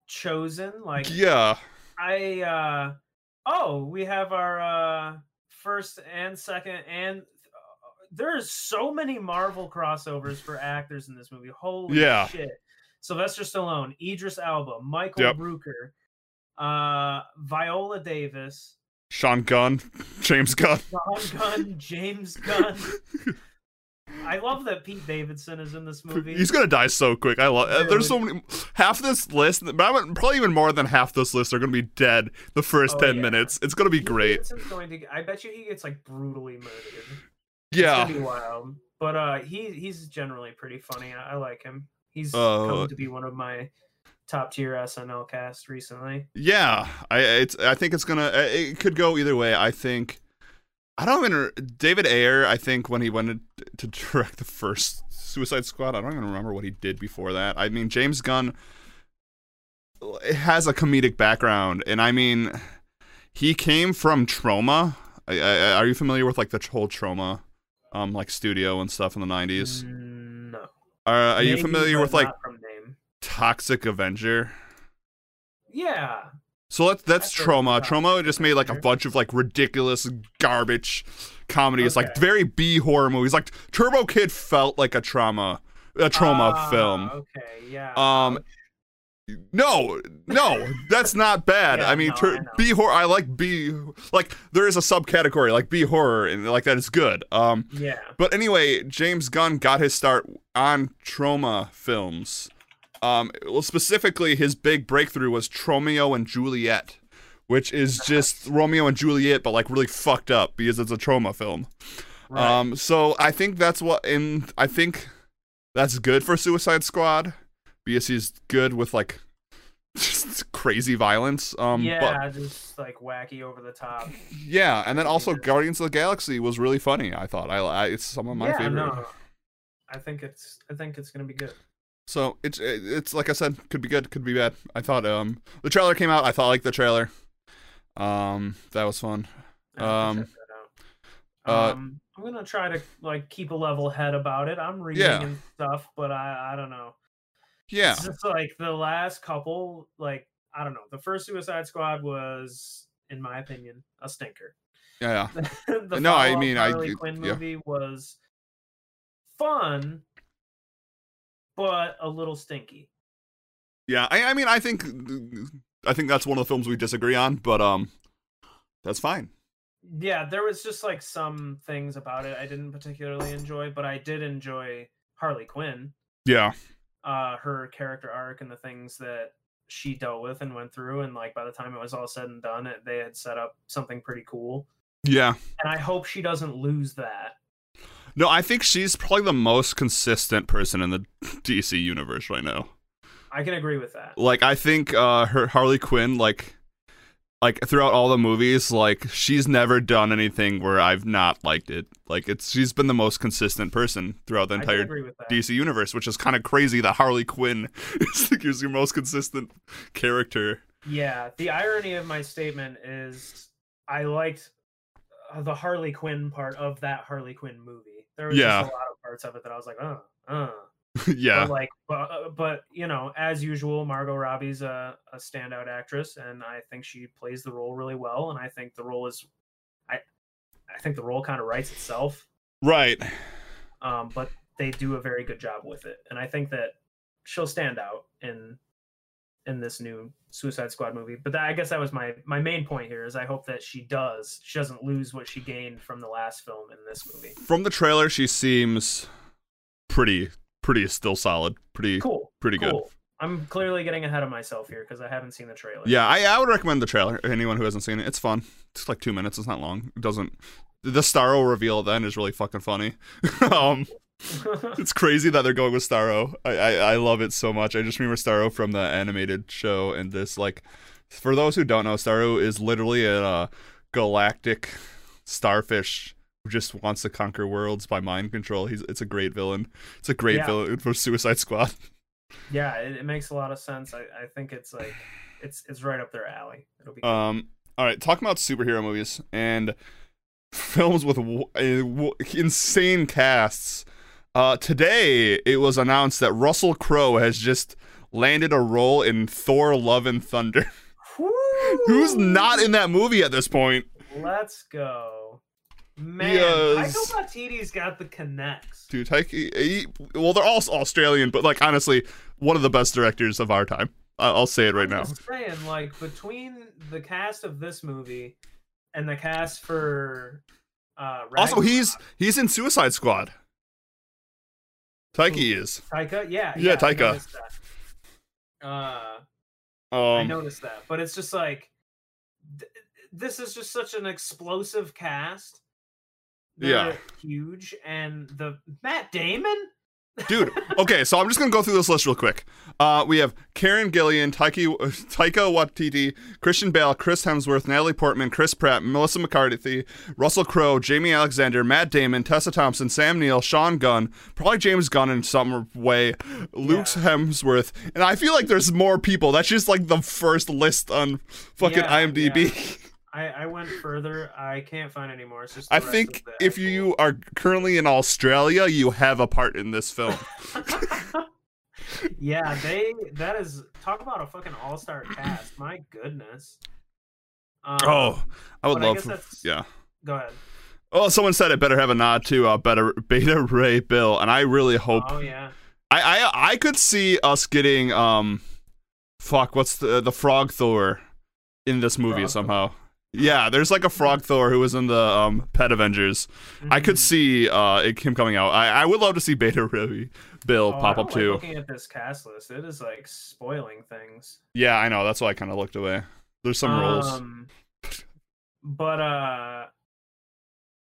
chosen. Like Yeah. I uh oh, we have our uh first and second and uh, there's so many Marvel crossovers for actors in this movie. Holy Yeah. shit. Sylvester Stallone, Idris Elba, Michael Yep. Rooker, uh Viola Davis, Sean Gunn, James Gunn. John Gunn, James Gunn. I love that Pete Davidson is in this movie. He's gonna die so quick. I love. uh, There's so many. Half this list, probably even more than half this list, are gonna be dead the first Oh, ten yeah. minutes. It's gonna be Pete great. Going to I bet you he gets like brutally murdered. It's Yeah. gonna be wild. But uh, he he's generally pretty funny. I, I like him. He's Uh, come to be one of my top tier SNL cast recently. Yeah, I it's I think it's gonna uh, it could go either way. I think I don't even David Ayer. I think when he went to direct the first Suicide Squad, I don't even remember what he did before that. I mean, James Gunn has a comedic background, and I mean, he came from Troma. I, I, are you familiar with like the whole Troma, um, like studio and stuff in the '90s? Mm. Are, are you familiar with like? Toxic Avenger? Yeah. So that's that's I've heard of Troma. Troma just made like a bunch of like ridiculous garbage comedy. It's like very B horror movies. Like Turbo Kid felt like a Troma, a Troma Ah, film. Okay. Yeah. Um, ouch. No, no, that's not bad. Yeah, I mean, no, know. B horror. I like B. Like there is a subcategory like B horror, and like that is good. Um, Yeah. but anyway, James Gunn got his start on Troma films. Um, well, specifically, his big breakthrough was Tromeo and Juliet, which is just Romeo and Juliet, but like really fucked up because it's a Troma film. Right. Um, so I think that's what, and I think that's good for Suicide Squad because he's good with like just crazy violence. Um, yeah, but just like wacky over the top. yeah, and then also. Guardians of the Galaxy was really funny. I thought I, I it's some of my yeah, favorite. no. I think it's I think it's gonna be good. So it's it's like I said, could be good, could be bad. I thought um the trailer came out. I thought like the trailer. Um, that was fun. I have to Um, check that out. uh, um, I'm gonna try to like keep a level head about it. I'm reading Yeah. and stuff, but I I don't know. Yeah, It's just like the last couple, like I don't know. The first Suicide Squad was, in my opinion, a stinker. yeah, the No, I mean, I- Harley it- Quinn yeah. movie was fun, but a little stinky. yeah. I I mean, I think I think that's one of the films we disagree on, but um, that's fine. Yeah, there was just like some things about it I didn't particularly enjoy, but I did enjoy Harley Quinn. Yeah, uh her character arc and the things that she dealt with and went through and like by the time it was all said and done it, they had set up something pretty cool yeah. and i hope she doesn't lose that No, I think she's probably the most consistent person in the DC universe right now. i can agree with that Like, I think uh, her Harley Quinn, like, like throughout all the movies, like she's never done anything where I've not liked it. Like, it's she's been the most consistent person throughout the entire agree with that DC universe, which is kind of crazy that Harley Quinn is, like, your most consistent character. yeah the irony of my statement is i liked uh, the harley quinn part of that harley quinn movie there was Yeah. just a lot of parts of it that i was like uh uh yeah, But like, but, uh, but you know, as usual, Margot Robbie's a, a standout actress, and I think she plays the role really well. And I think the role is, I, I think the role kind of writes itself. right. Um, but they do a very good job with it, and I think that she'll stand out in, in this new Suicide Squad movie. But that, I guess that was my my main point here is I hope that she does, she doesn't lose what she gained from the last film in this movie. From the trailer, she seems pretty, pretty still solid. Pretty, Cool, pretty good. cool. I'm clearly getting ahead of myself here because I haven't seen the trailer. Yeah, I, I would recommend the trailer. Anyone who hasn't seen it, it's fun. It's like two minutes. It's not long. It doesn't. The Starro reveal then is really fucking funny. um, it's crazy that they're going with Starro. I, I I love it so much. I just remember Starro from the animated show, and this like, for those who don't know, Starro is literally a uh, galactic starfish who just wants to conquer worlds by mind control. He's it's a great villain. It's a great Yeah. villain for Suicide Squad. Yeah, it, it makes a lot of sense. I, I think it's like it's it's right up their alley. It'll be. Um, all right, talking about superhero movies and films with w- insane casts. Uh, today it was announced that Russell Crowe has just landed a role in Thor: Love and Thunder. Who's not in that movie at this point? Let's go. Man, Yes. Taika Waititi's got the connects. Dude, Taika, he, well, they're all Australian, but like honestly, one of the best directors of our time. I- I'll say it right I'm now. saying, like between the cast of this movie and the cast for uh Also, he's he's in Suicide Squad. Taika is. Taika, yeah, Yeah, I Taika. noticed that. Uh, I Um, noticed that, but it's just like th- this is just such an explosive cast. Yeah. Huge, and the Matt Damon. dude. Okay, so I'm just gonna go through this list real quick. Uh, we have Karen Gillan, Taika, Taika Waititi, Christian Bale, Chris Hemsworth, Natalie Portman, Chris Pratt, Melissa McCarthy, Russell Crowe, Jaimie Alexander, Matt Damon, Tessa Thompson, Sam Neill, Sean Gunn, probably James Gunn in some way, Luke Yeah. Hemsworth, and I feel like there's more people. That's just like the first list on fucking Yeah, IMDb. I, I went further. I can't find any more. It's just. I think if you are currently in Australia, you have a part in this film. yeah, they. That is talk about a fucking all star cast. My goodness. Um, oh, I would I love. guess yeah. Go ahead. Oh, someone said it better have a nod to uh, better Beta Ray Bill, and I really hope Oh yeah. I, I I could see us getting um, fuck, what's the the Frog Thor in this movie Frog Thor. Yeah, there's like a Frog Thor who was in the um Pet Avengers. I could Mhm. see uh it, him coming out. I, I would love to see Beta Ray Bill Oh, pop up like too. Looking at this cast list, it is like spoiling things. Yeah, I know. That's why I kind of looked away. There's some roles. Um, but uh,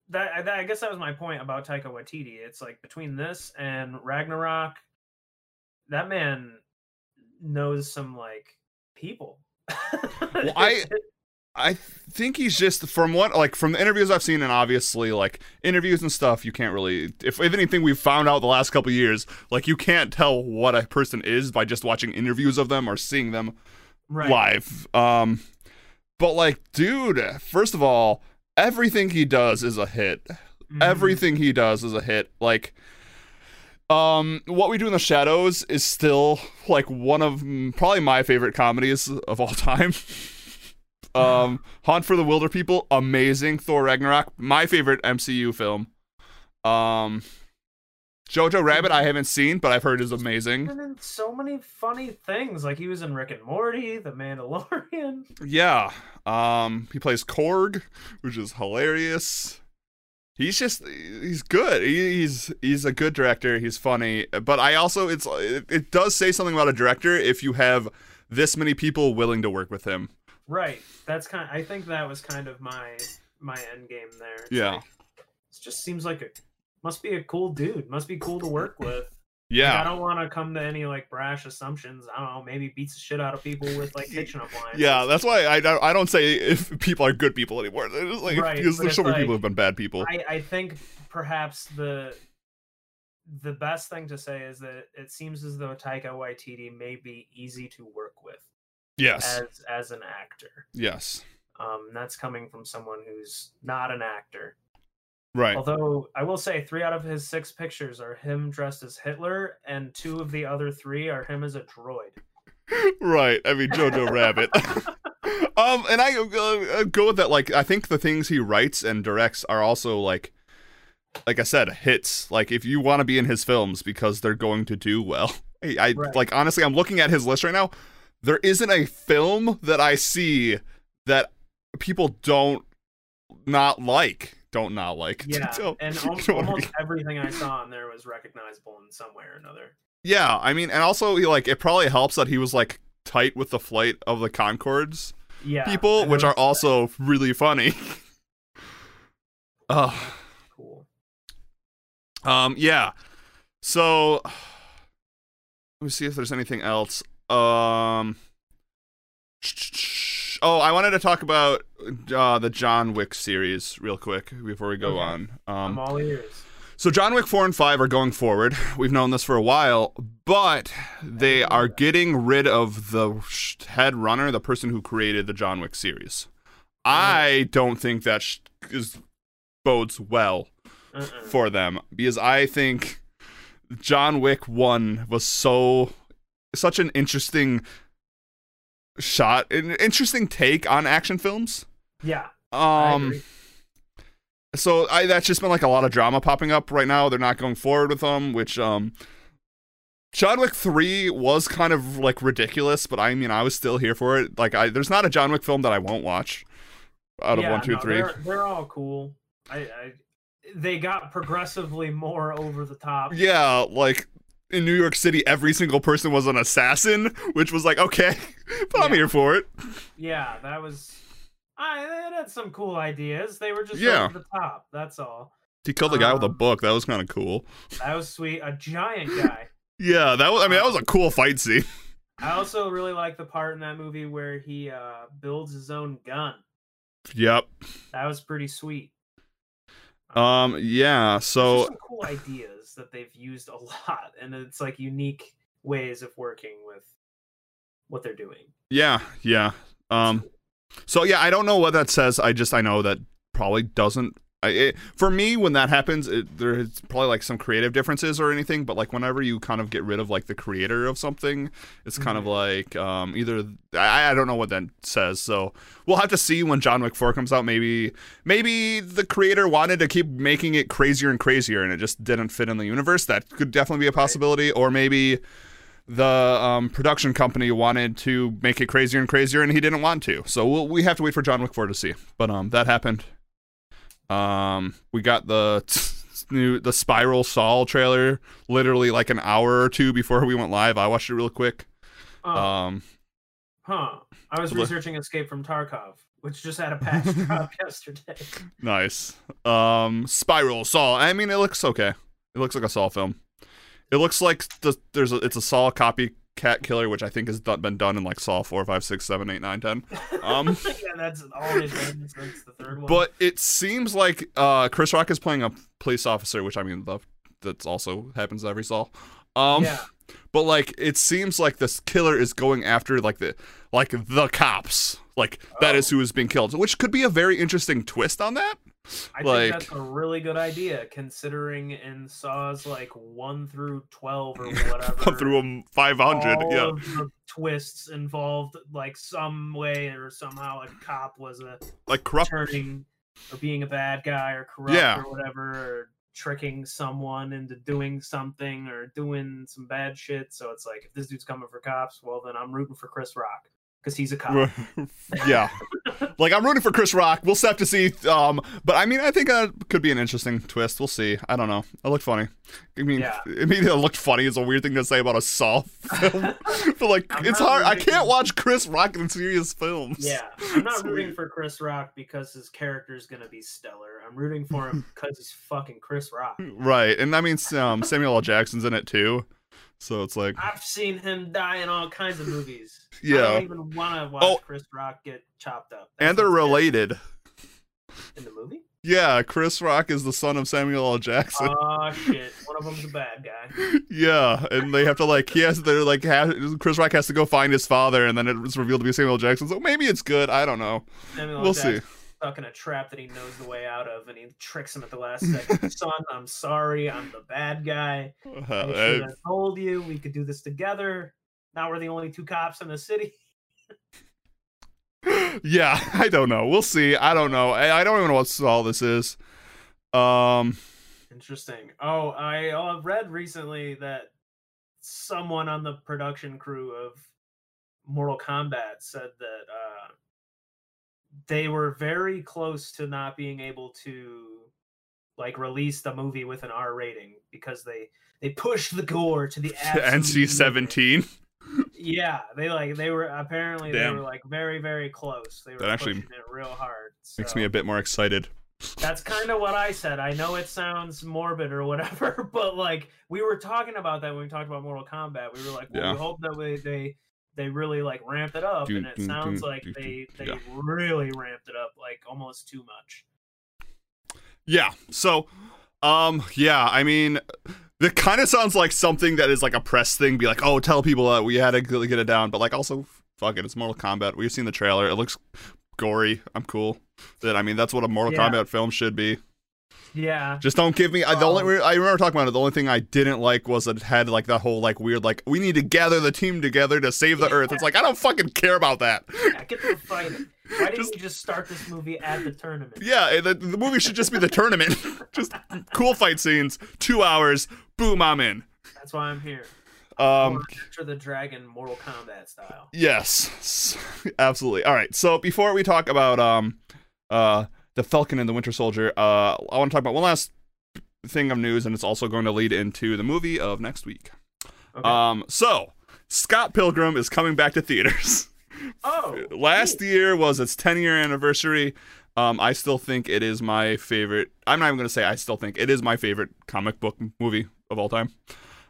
that, that I guess that was my point about Taika Waititi. It's like between this and Ragnarok, that man knows some like people. Well, I- I think he's just from what like from the interviews I've seen and obviously like interviews and stuff you can't really if, if anything we've found out the last couple years like you can't tell what a person is by just watching interviews of them or seeing them right. live um but like dude first of all everything he does is a hit Mhm. everything he does is a hit like um what we do in the shadows is still like one of probably my favorite comedies of all time um hunt for the Wilderpeople amazing. Thor ragnarok my favorite mcu film. Um jojo rabbit i haven't seen but i've heard is amazing. And then so many funny things. Like he was in Rick and Morty, The Mandalorian. yeah um he plays korg which is hilarious. He's just he's good. He's he's a good director. He's funny. But i also it's it, it does say something about a director if you have this many people willing to work with him Right. That's kind. I think that was kind of my my end game there. It's Yeah. like, it just seems like a must be a cool dude. Must be cool to work with. Like, I don't want to come to any like brash assumptions. I don't know. Maybe beats the shit out of people with like kitchen appliances. yeah that's why i don't i don't say if people are good people anymore just like Right, because there's so it's many people like- who've been bad people I, I think perhaps the the best thing to say is that it seems as though Taika Waititi may be easy to work with yes as as an actor. yes Um, that's coming from someone who's not an actor. right Although I will say, three out of his six pictures are him dressed as Hitler, and two of the other three are him as a droid. right i mean jojo rabbit um and i uh, go with that like i think the things he writes and directs are also like like i said hits like if you want to be in his films because they're going to do well i, I Right. like honestly i'm looking at his list right now there isn't a film that i see that people don't not like don't not like Yeah, Don't- and you know what I almost mean? everything I saw in there was recognizable in some way or another. yeah i mean and also he, like it probably helps that he was like tight with the flight of the conchords Yeah, people, which are noticed that. also really funny. uh, cool. um, yeah. So let me see if there's anything else. Um, Oh, I wanted to talk about uh, the John Wick series real quick before we go Okay. on. Um, I'm all ears. So John Wick 4 and 5 are going forward. We've known this for a while, but they are getting rid of the head runner, the person who created the John Wick series. I don't think that bodes well for them because I think John Wick 1 was so such an interesting shot, an interesting take on action films. Yeah. Um agree. so I that's just been like a lot of drama popping up right now. They're not going forward with them, which um John Wick 3 was kind of like ridiculous, but I mean I was still here for it. Like I there's not a John Wick film that I won't watch out of yeah, one, two, no, three. They're, they're all cool. I, I they got progressively more over the top. Yeah, like in New York City, every single person was an assassin, which was like, okay, but I'm here for it. Yeah, that was. I it had some cool ideas. They were just Yeah. over the top. That's all. He killed the guy with a Um, book. That was kind of cool. That was sweet. A giant guy. Yeah, that was. I mean, that was a cool fight scene. I also really like the part in that movie where he uh, builds his own gun. Yep. That was pretty sweet. Um. Yeah. So cool ideas that they've used a lot, and it's like unique ways of working with what they're doing. Yeah, yeah. Um so yeah, I don't know what that says. I just I know that probably doesn't I, it, for me when that happens it, there's probably like some creative differences or anything but like whenever you kind of get rid of like the creator of something it's kind of Mhm. like um either I, I don't know what that says so we'll have to see when john wick 4 comes out maybe maybe the creator wanted to keep making it crazier and crazier and it just didn't fit in the universe that could definitely be a possibility or maybe the um, production company wanted to make it crazier and crazier, and he didn't want to. So we'll, we have to wait for John Wick 4 to see. But um, that happened. Um, we got the new the Spiral Saw trailer literally like an hour or two before we went live. I watched it real quick. Oh, Um, huh. I was researching Escape from Tarkov, which just had a patch drop yesterday. nice. Um, Spiral Saw. I mean, it looks okay. It looks like a Saw film. It looks like the, there's a, it's a Saw copycat killer, which I think has done, been done in like Saw 4, 5, 6, 7, 8, 9, 10. Um, yeah, that's all they've done since the third one. But it seems like uh, Chris Rock is playing a police officer, which I mean, the, that's also happens every Saw. Um, yeah, but like, it seems like this killer is going after like the like the cops, like that Oh. is who is being killed, which could be a very interesting twist on that. I like- think that's a really good idea, considering in Saws like one through twelve or whatever. Through um, a 500, all yeah, twists involved, like some way or somehow a cop was a like corrupt. turning or being a bad guy or corrupt Yeah. or whatever or tricking someone into doing something or doing some bad shit so it's like if this dude's coming for cops well then i'm rooting for chris rock because he's a cop yeah, like I'm rooting for Chris Rock. We'll have to see. Um, but I mean, I think that could be an interesting twist. We'll see. I don't know. It looked funny. I mean, Yeah. I mean, it looked funny. Is a weird thing to say about a Saw film, but like, I'm it's hard. I can't watch Chris Rock in serious films. yeah i'm not It's rooting weird. for chris rock because his character is gonna be stellar i'm rooting for him because he's fucking chris rock Right, and I mean, um, Samuel L. Jackson's in it too, so it's like, i've seen him die in all kinds of movies yeah. i don't even want to watch Oh. chris rock get chopped up and they're related. in the movie Yeah, Chris Rock is the son of Samuel L. Jackson. oh shit one of them's a bad guy Yeah, and they have to like he has they're like Chris Rock has to go find his father, and then it's revealed to be Samuel L. Jackson. So maybe it's good. I don't know. Samuel We'll Jackson's see. Stuck in a trap that he knows the way out of, and he tricks him at the last second. Son, I'm sorry, I'm the bad guy. Uh, I told you we could do this together. Now we're the only two cops in the city. yeah, I don't know. We'll see. I don't know. I, I don't even know what all this is. Um, Interesting. Oh, I uh, read recently that someone on the production crew of Mortal Kombat said that uh, they were very close to not being able to like release the movie with an R rating because they they pushed the gore to the NC seventeen. Yeah, they like they were apparently Damn. they were like very very close. They were That actually pushing it real hard. Makes me a bit more excited. that's kind of what I said. I know it sounds morbid or whatever, but like we were talking about that when we talked about Mortal Kombat. We were like, well, Yeah. we hope that we, they they really like ramped it up, and it sounds like they they yeah. really ramped it up like almost too much. Yeah. So, um, yeah. I mean, it kind of sounds like something that is like a press thing. Be like, oh, tell people that we had to get it down, but like also, fuck it, it's Mortal Kombat. We've seen the trailer. It looks gory. I'm cool. That I mean, that's what a Mortal Yeah. Kombat film should be. Yeah, Just don't give me. I, the only Um, I remember talking about it. The only thing I didn't like was it had like that whole like weird like we need to gather the team together to save the Earth. It's like I don't fucking care about that. yeah, get the fighting. Why didn't Just- you just start this movie at the tournament? Yeah, the, the movie should just be the tournament. just cool fight scenes, two hours, boom, I'm in. That's why I'm here. Um, Enter the Dragon, Mortal Kombat style. yes, absolutely. All right, so before we talk about um, uh, the Falcon and the Winter Soldier, uh, I want to talk about one last thing of news, and it's also going to lead into the movie of next week. Okay. Um, so Scott Pilgrim is coming back to theaters. oh, Last neat. year was its 10 year anniversary. Um, I still think it is my favorite. I'm not even going to say I still think it is my favorite comic book movie of all time.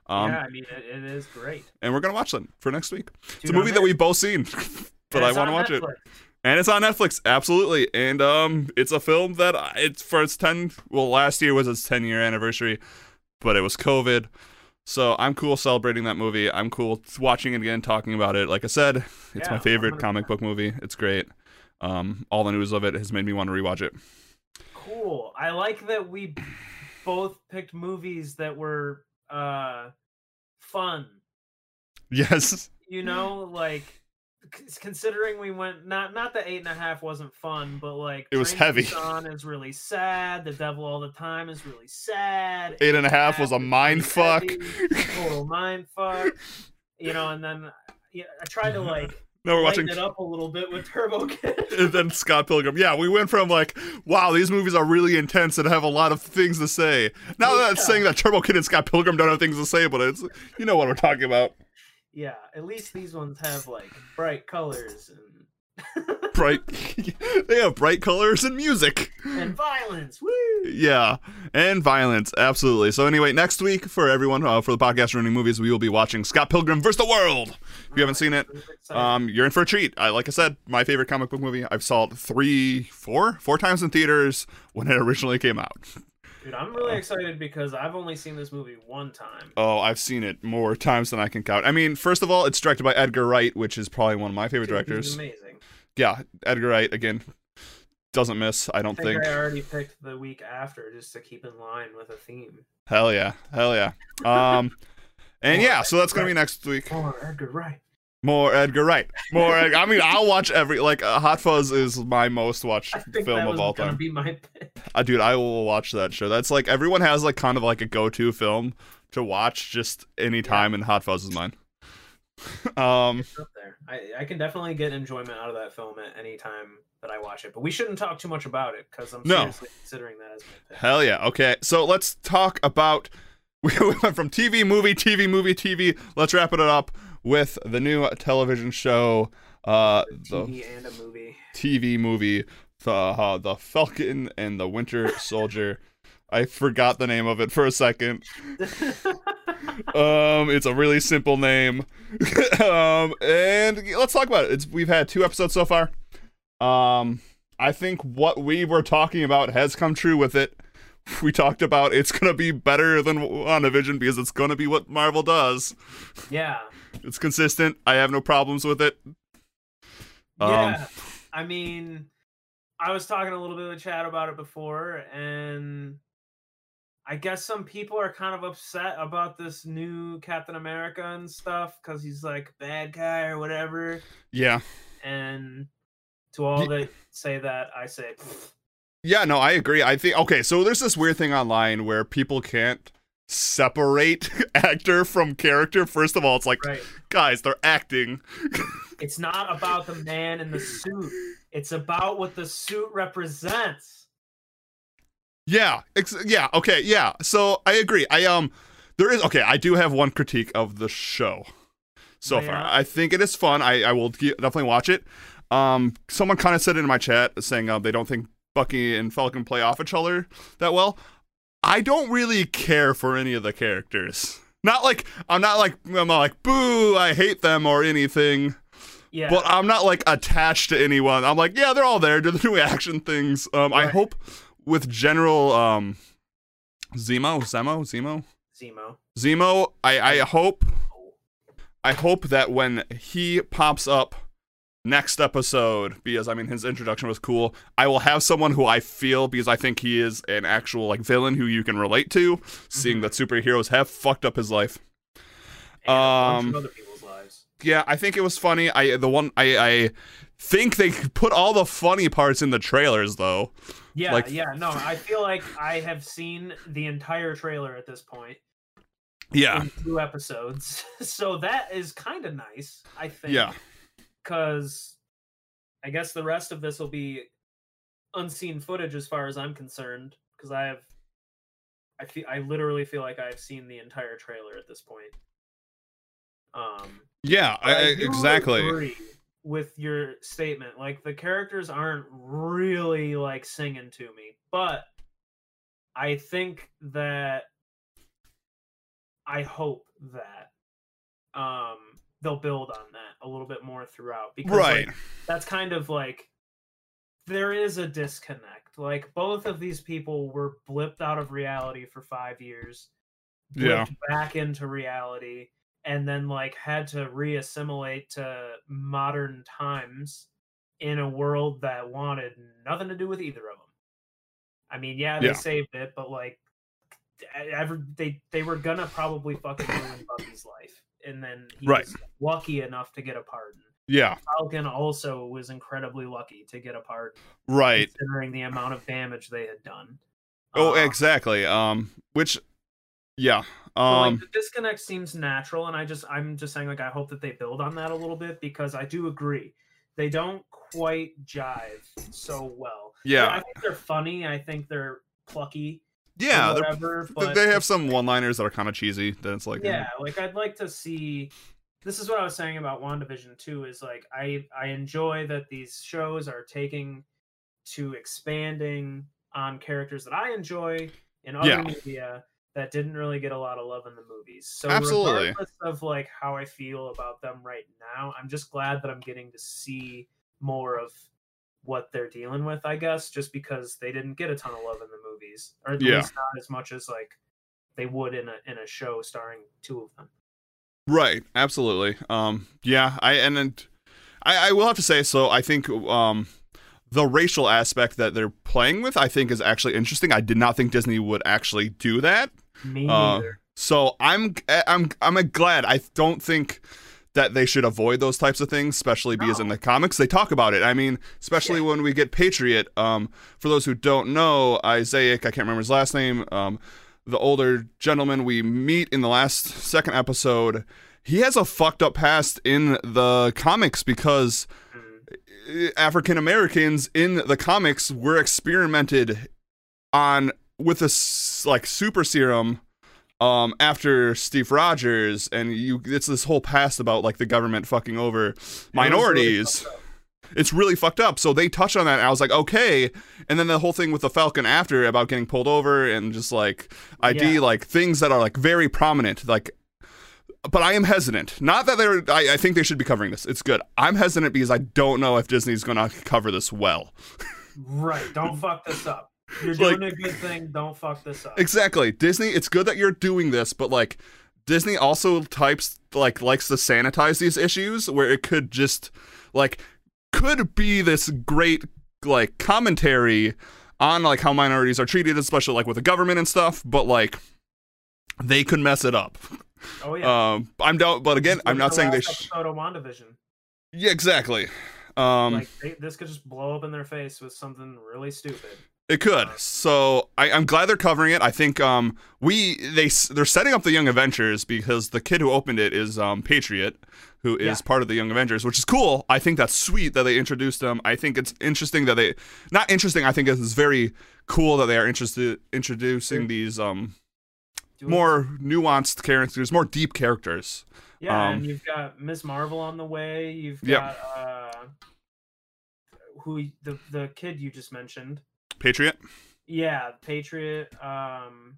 Um, yeah, I mean it, it is great. And we're going to watch them for next week. It's a movie that we've both seen, but I want to watch it. And it's on Netflix, absolutely. And um, it's a film that it's for its 10. Well, last year was its 10 year anniversary, but it was COVID. So I'm cool celebrating that movie. I'm cool watching it again, talking about it. Like I said, it's Yeah, my favorite 100%. comic book movie. It's great. Um, all the news of it has made me want to rewatch it. Cool. I like that we both picked movies that were uh fun. Yes. You know, like considering we went not not the eight and a half wasn't fun, but like It was heavy. Busan is really sad. The Devil All the Time is really sad. Eight and a half was a mind fuck. Total mind fuck. You know, and then yeah, I tried to like No, we're watching. it up a little bit with Turbo Kid. And then Scott Pilgrim. Yeah, we went from like, wow, these movies are really intense and have a lot of things to say. Now Yeah. saying that Turbo Kid and Scott Pilgrim don't have things to say, but it's you know what we're talking about. Yeah, at least these ones have like bright colors and Bright, they have bright colors and music. and violence. Woo! Yeah, and violence, absolutely. So anyway, next week for everyone uh, for the podcast running movies, we will be watching Scott Pilgrim vs. the World. If you haven't seen it, um, you're in for a treat. I, like I said, my favorite comic book movie. I've saw it three, four, four times in theaters when it originally came out. Dude, I'm really excited because I've only seen this movie one time. Oh, I've seen it more times than I can count. I mean, first of all, it's directed by Edgar Wright, which is probably one of my favorite Dude, directors. amazing. Yeah, Edgar Wright again doesn't miss. I I don't think think. I already picked the week after just to keep in line with a theme. Hell yeah, hell yeah. Um, and yeah, so that's gonna be next week. Oh, Edgar Wright. More Edgar Wright. More. Ed- I mean, I'll watch every like uh, Hot Fuzz is my most watched film that of was all time. be my pick. Uh, dude, I will watch that show. That's like everyone has like kind of like a go-to film to watch just anytime, and Hot Fuzz is mine. um, It's up there. I, I can definitely get enjoyment out of that film at any time that I watch it. But we shouldn't talk too much about it because I'm No. seriously considering that as my pick. hell yeah. Okay, so let's talk about. We went from TV, movie, TV, movie, TV. Let's wrap it up with the new television show, uh, the TV and a movie. TV movie, the uh, the Falcon and the Winter Soldier. I forgot the name of it for a second. Um, it's a really simple name. um, and let's talk about it. It's we've had two episodes so far. Um, I think what we were talking about has come true with it. We talked about it's gonna be better than WandaVision because it's gonna be what Marvel does. yeah. It's consistent. I have no problems with it. Um, Yeah. I mean, I was talking a little bit with Chad about it before, and I guess some people are kind of upset about this new Captain America and stuff because he's like a bad guy or whatever. Yeah. And to all that say that, I say, "Pfft, Yeah, no, I agree. I think okay, so there's this weird thing online where people can't separate actor from character. First of all, it's like, right. guys, they're acting. It's not about the man in the suit. It's about what the suit represents. Yeah, ex- yeah, okay, yeah. So I agree. I um, there is okay. I do have one critique of the show so Oh, far. I think it is fun. I I will definitely watch it. Um, someone kind of said in my chat saying uh, they don't think Bucky and Falcon play off each other that well. I don't really care for any of the characters. Not like I'm not like I'm not like boo, I hate them or anything. Yeah. But I'm not like attached to anyone. I'm like, yeah, they're all there. Do the new action things. Um, I hope with General um, Zemo, Zemo, Zemo, Zemo. Zemo. I I hope I hope that when he pops up next episode, because I mean his introduction was cool, I will have someone who I feel because I think he is an actual like villain who you can relate to, seeing Mhm. that superheroes have fucked up his life. And Um, other people's lives. Yeah, I think it was funny. I the one I I think they put all the funny parts in the trailers though. Yeah, like- yeah. No, I feel like I have seen the entire trailer at this point Yeah. two episodes, so that is kind of nice. I think. Yeah. Because I guess the rest of this will be unseen footage as far as I'm concerned. Because I have, I feel, I literally feel like I've seen the entire trailer at this point. Um. Yeah, I, I- exactly. agree with your statement. Like the characters aren't really like singing to me, but I think that I hope that um they'll build on that a little bit more throughout because Right. like, that's kind of like there is a disconnect. Like both of these people were blipped out of reality for 5 years. Yeah. back into reality and then like had to reassimilate to modern times in a world that wanted nothing to do with either of them. I mean, yeah, they Yeah. saved it, but like every they they were gonna probably fucking ruin Bucky's life, and then he Right. was lucky enough to get a pardon. Yeah. Falcon also was incredibly lucky to get a pardon, Right. considering the amount of damage they had done. Oh, Um, exactly. Um which yeah. So, like Um the disconnect seems natural, and I just I'm just saying like I hope that they build on that a little bit because I do agree they don't quite jive so well. Yeah. I think they're funny. I think they're plucky. Yeah, whatever. But they have some one-liners that are kind of cheesy. That it's like yeah, eh. like I'd like to see. This is what I was saying about WandaVision too. Is like I I enjoy that these shows are taking to expanding on characters that I enjoy in other Yeah. media that didn't really get a lot of love in the movies. So Absolutely. regardless of like how I feel about them right now, I'm just glad that I'm getting to see more of what they're dealing with, I guess, just because they didn't get a ton of love in the movies. Or at Yeah. least not as much as like they would in a in a show starring two of them. Right, absolutely. Um, yeah, I and then I, I will have to say so. I think um, the racial aspect that they're playing with, I think, is actually interesting. I did not think Disney would actually do that. Me Uh. So I'm I'm I'm glad. I don't think that they should avoid those types of things, especially because in the comics they talk about it. I mean, especially Yeah. when we get Patriot. Um, for those who don't know, Isaiah, I can't remember his last name. Um, the older gentleman we meet in the last second episode, he has a fucked up past in the comics because Mm. African Americans in the comics were experimented on with a like super serum um after Steve Rogers and you it's this whole past about like the government fucking over It was really minorities. it's really fucked up. So they touch on that and I was like, okay. And then the whole thing with the Falcon after about getting pulled over and just like ID, Yeah. like things that are like very prominent, like but I am hesitant. Not that they're I, I think they should be covering this. It's good. I'm hesitant because I don't know if Disney's gonna cover this well. Right. Don't fuck this up. You're Like- doing a good thing. Don't fuck this up. Exactly. Disney, it's good that you're doing this, but like Disney also types like likes to sanitize these issues where it could just like could be this great like commentary on like how minorities are treated, especially like with the government and stuff, but like they could mess it up. Oh yeah. Um I'm down but again, I'm not the saying they last sh- episode of WandaVision. Yeah, exactly. Um like they, this could just blow up in their face with something really stupid. It could. So I, I'm glad they're covering it. I think um we they they're setting up the Young Avengers because the kid who opened it is um Patriot, who is Yeah. part of the Young Avengers, which is cool. I think that's sweet that they introduced them. I think it's interesting that they not interesting. I think it's very cool that they are interested introducing these um more nuanced characters, more deep characters. Yeah, um, and you've got Ms. Marvel on the way. You've got uh who the the kid you just mentioned. Patriot. Yeah, Patriot. Um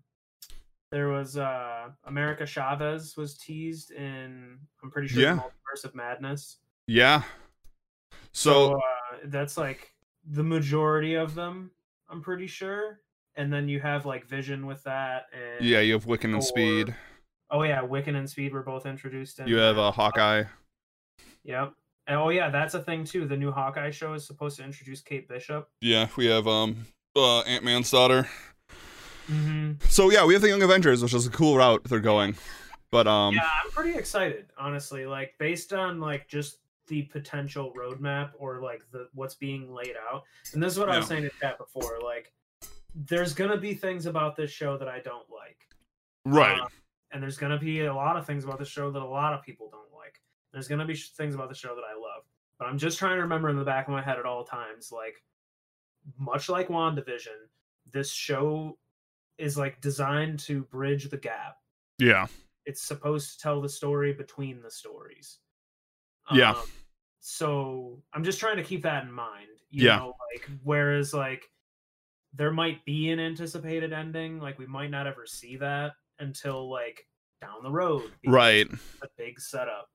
There was uh America Chavez was teased in I'm pretty sure Yeah. Multiverse of Madness. Yeah. So, uh, that's like the majority of them. I'm pretty sure. And then you have like Vision with that, and yeah, you have Wiccan and Speed. oh yeah, Wiccan and Speed were both introduced. In You have a uh, Hawkeye. Yep. Oh yeah, that's a thing too. The new Hawkeye show is supposed to introduce Kate Bishop. Yeah, we have um uh, Ant Man's daughter. Mm-hmm. So yeah, we have the Young Avengers, which is a cool route they're going. But um, yeah, I'm pretty excited, honestly. Like based on like just the potential roadmap or like the what's being laid out. And this is what I was saying to Pat before. Like, there's gonna be things about this show that I don't like. right, Um, and there's gonna be a lot of things about the show that a lot of people don't like. There's gonna be sh- things about the show that I love. But I'm just trying to remember in the back of my head at all times, like much like WandaVision, this show is like designed to bridge the gap yeah, it's supposed to tell the story between the stories. Yeah. Um, so I'm just trying to keep that in mind. You Yeah. Know, like whereas like there might be an anticipated ending, like we might not ever see that until like down the road. right, A big setup.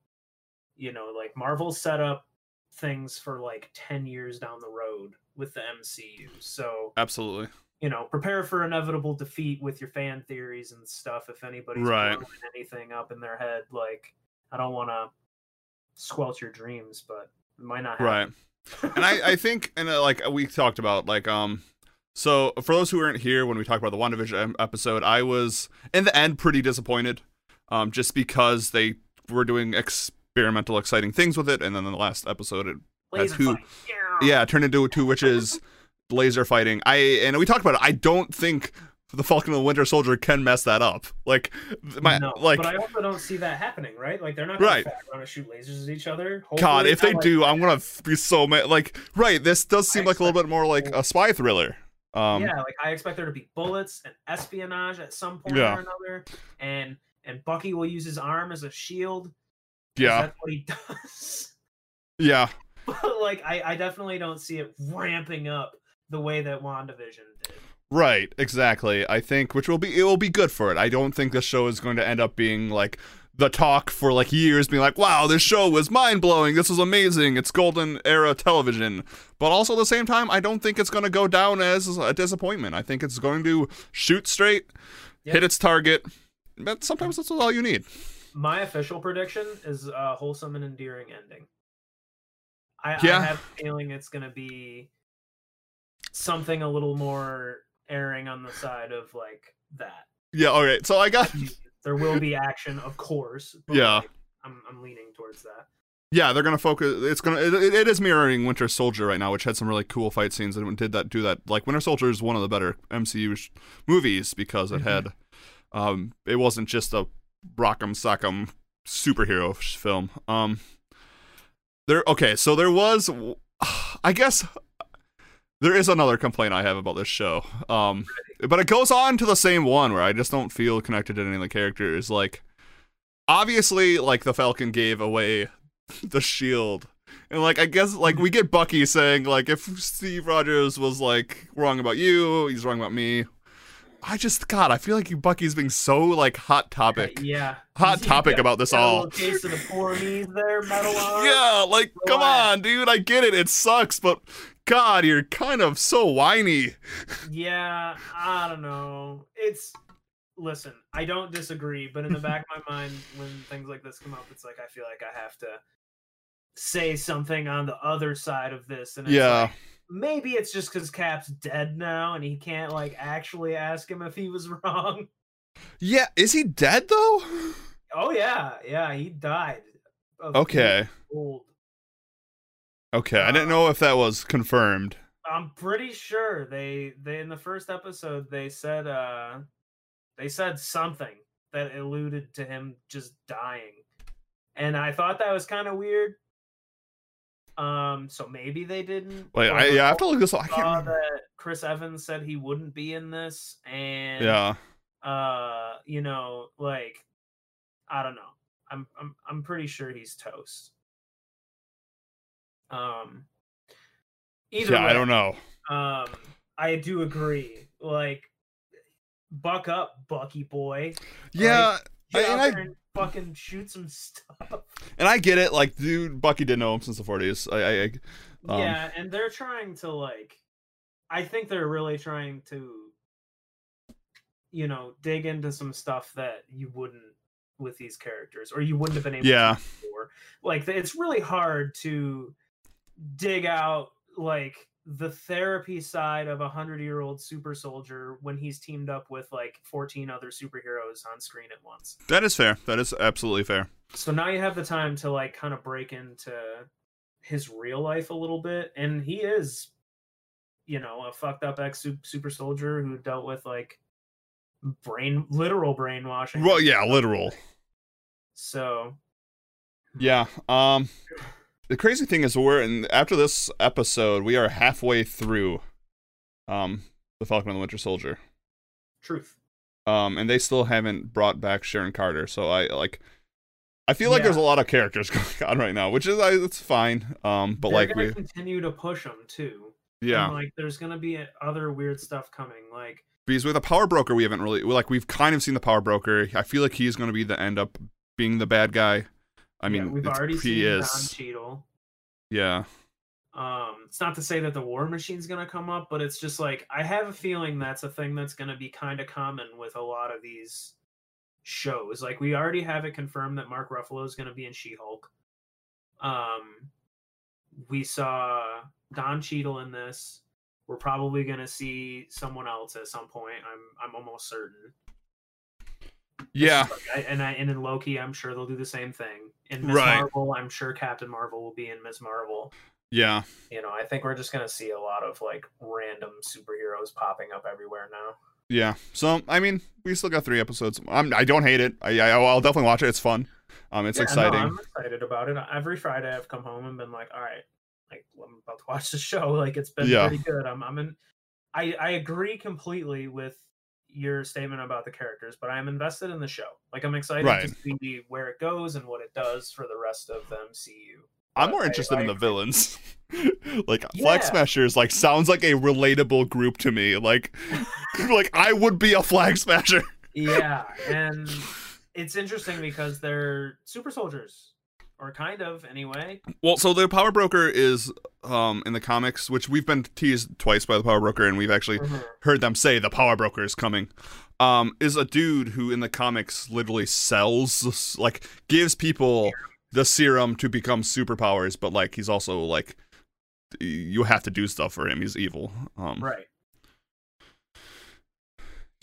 You know, like Marvel set up things for like 10 years down the road with the MCU. So absolutely. you know, prepare for inevitable defeat with your fan theories and stuff. If anybody's Right. anything up in their head, like I don't want to squelch your dreams, but it might not Right. and I, I think and uh, like we talked about like um so for those who weren't here when we talked about the WandaVision episode i was in the end pretty disappointed um just because they were doing experimental exciting things with it and then in the last episode it Laser who- fight. yeah turned into two witches laser fighting i and we talked about it i don't think the falcon and the winter soldier can mess that up like my no, like but I also don't see that happening, right? Like they're not going Right. to around and shoot lasers at each other. god if they like do i'm gonna be so mad like right this does seem I like a little bit more like a spy thriller um yeah, like I expect there to be bullets and espionage at some point Yeah. or another, and and Bucky will use his arm as a shield. Yeah that's what he does. yeah but like I, I definitely don't see it ramping up the way that WandaVision did. Right, exactly. I think which will be it will be good for it. I don't think this show is going to end up being like the talk for like years being like, "Wow, this show was mind-blowing. This was amazing. It's golden era television." But also at the same time, I don't think it's going to go down as a disappointment. I think it's going to shoot straight, Yeah. hit its target. But sometimes that's all you need. My official prediction is a wholesome and endearing ending. I, Yeah. I have a feeling it's going to be something a little more erring on the side of like that. Yeah, all right. So I got There will be action, of course. But Yeah. like, I'm I'm leaning towards that. Yeah, they're gonna focus. It's gonna. It, it- is mirroring Winter Soldier right now, which had some really cool fight scenes and did that. Do that. Like Winter Soldier is one of the better MCU sh- movies because it Mhm. had. Um, it wasn't just a rock'em sock'em superhero film. Um, there. Okay, so there was. I guess there is another complaint I have about this show. Um, but it goes on to the same one where I just don't feel connected to any of the characters. Like, obviously, like the Falcon gave away the shield. And like I guess like we get Bucky saying like if Steve Rogers was like wrong about you, he's wrong about me. I just God, I feel like Bucky's being so like hot topic. Yeah. Hot topic about this all. Case of the poor me's there, metal. Yeah, like come on, dude, I get it. It sucks, but God, you're kind of so whiny. Yeah, I don't know. It's listen, I don't disagree, but in the back of my mind, when things like this come up, it's like I feel like I have to say something on the other side of this, and it's Yeah. like, maybe it's just because Cap's dead now, and he can't like actually ask him if he was wrong. Yeah, is he dead though? Oh yeah, yeah, he died. Okay. Old. Okay, I didn't know if that was confirmed. I'm pretty sure they they in the first episode they said uh they said something that alluded to him just dying. And I thought that was kind of weird. Um so maybe they didn't. Wait, I yeah, I have to look this up. I saw can't remember. that Chris Evans said he wouldn't be in this and Yeah. uh you know like I don't know. I'm I'm I'm pretty sure he's toast. Um either Yeah, way, I don't know. um, I do agree. Like, buck up, Bucky boy. Yeah, Get I- and I- fucking shoot some stuff. and I get it. Like, dude, Bucky didn't know him since the 40s. I, I, I Um, yeah, and they're trying to like I think they're really trying to you know, dig into some stuff that you wouldn't with these characters or you wouldn't have been able Yeah. to before. Like it's really hard to dig out like the therapy side of a hundred year old super soldier when he's teamed up with like 14 other superheroes on screen at once. that is fair. That is absolutely fair. So now you have the time to like kind of break into his real life a little bit, and he is, you know, a fucked up ex super soldier who dealt with like brain literal brainwashing. Well, yeah, literal. So Yeah. Um, the crazy thing is, we're in after this episode, we are halfway through, um, the Falcon and the Winter Soldier. truth. Um, and they still haven't brought back Sharon Carter. So I like. I feel like Yeah. there's a lot of characters going on right now, which is I, it's fine. Um, but They're like gonna we, continue to push them too. yeah, And, like there's gonna be other weird stuff coming. Like because with a power broker, we haven't really like we've kind of seen the power broker. I feel like he's going to be the end up being the bad guy. I mean, yeah, we've it's- already seen is. Don Cheadle. Yeah, Um, it's not to say that the War Machine's gonna come up, but it's just like I have a feeling that's a thing that's gonna be kind of common with a lot of these shows. Like we already have it confirmed that Mark Ruffalo is gonna be in She-Hulk. Um, we saw Don Cheadle in this. We're probably gonna see someone else at some point. I'm I'm almost certain. yeah, Like, I, and I, and in Loki, I'm sure they'll do the same thing. In Ms. Right. Marvel, I'm sure Captain Marvel will be in Ms. Marvel yeah. you know, I think we're just gonna see a lot of like random superheroes popping up everywhere now. Yeah. So I mean, we still got three episodes. I'm, I don't hate it. I, I I'll definitely watch it. It's fun. Um, it's Yeah, no, exciting. I'm excited about it. Every Friday, I've come home and been like, all right, like I'm about to watch the show. Like it's been Yeah. pretty good. I'm I'm in. I I agree completely with your statement about the characters, but I'm invested in the show. Like I'm excited Right. to see where it goes and what it does for the rest of the MCU. I'm more interested I in the villains. like Flag Smashers, like sounds like a relatable group to me. Like, like I would be a Flag Smasher. yeah, and it's interesting because they're super soldiers, or kind of anyway. Well, so the Power Broker is um in the comics, which we've been teased twice by the Power Broker, and we've actually Mhm. heard them say the Power Broker is coming. Um, is a dude who in the comics literally sells, like, gives people the serum to become superpowers, but like he's also like, you have to do stuff for him. He's evil. Um, Right.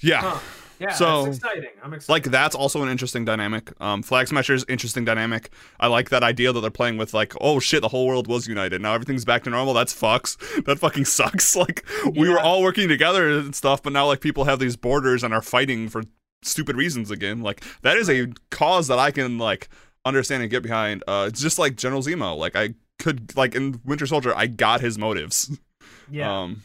Yeah. Huh. Yeah, So, it's exciting. I'm excited. like that's also an interesting dynamic. Um, Flag Smashers, interesting dynamic. I like that idea that they're playing with, like, oh shit, the whole world was united. Now everything's back to normal. That's fucks. That fucking sucks. Like we were all working together and stuff, but now like people have these borders and are fighting for stupid reasons again. Like that is a cause that I can like understand and get behind. Uh, it's just like General Zemo. Like I could like in Winter Soldier, I got his motives. yeah, Um,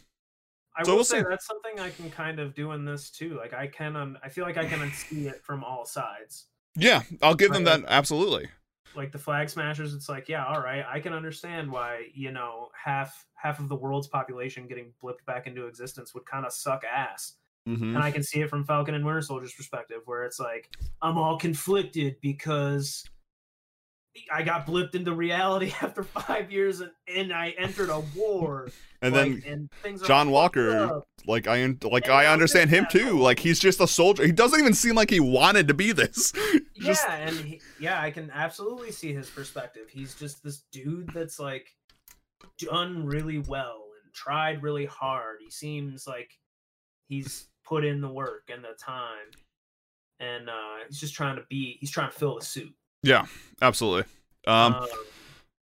I so will we'll say see. that's something I can kind of do in this too. Like I can, un- I feel like I can see it from all sides. yeah, I'll give them Right. that absolutely. Like the flag smashers, it's like, yeah, all right, I can understand why you know half half of the world's population getting blipped back into existence would kind of suck ass. hmm and I can see it from Falcon and Winter Soldier's perspective, where it's like I'm all conflicted because I got blipped into reality after five years and, and I entered a war. And like, then and things John Walker, up. like I like And I understand him too. Like he's just a soldier. He doesn't even seem like he wanted to be this. Just- yeah, and he, yeah, I can absolutely see his perspective. He's just this dude that's like done really well and tried really hard. He seems like he's put in the work and the time, and uh, he's just trying to be. He's trying to fill the suit. Yeah, absolutely. Um, Um,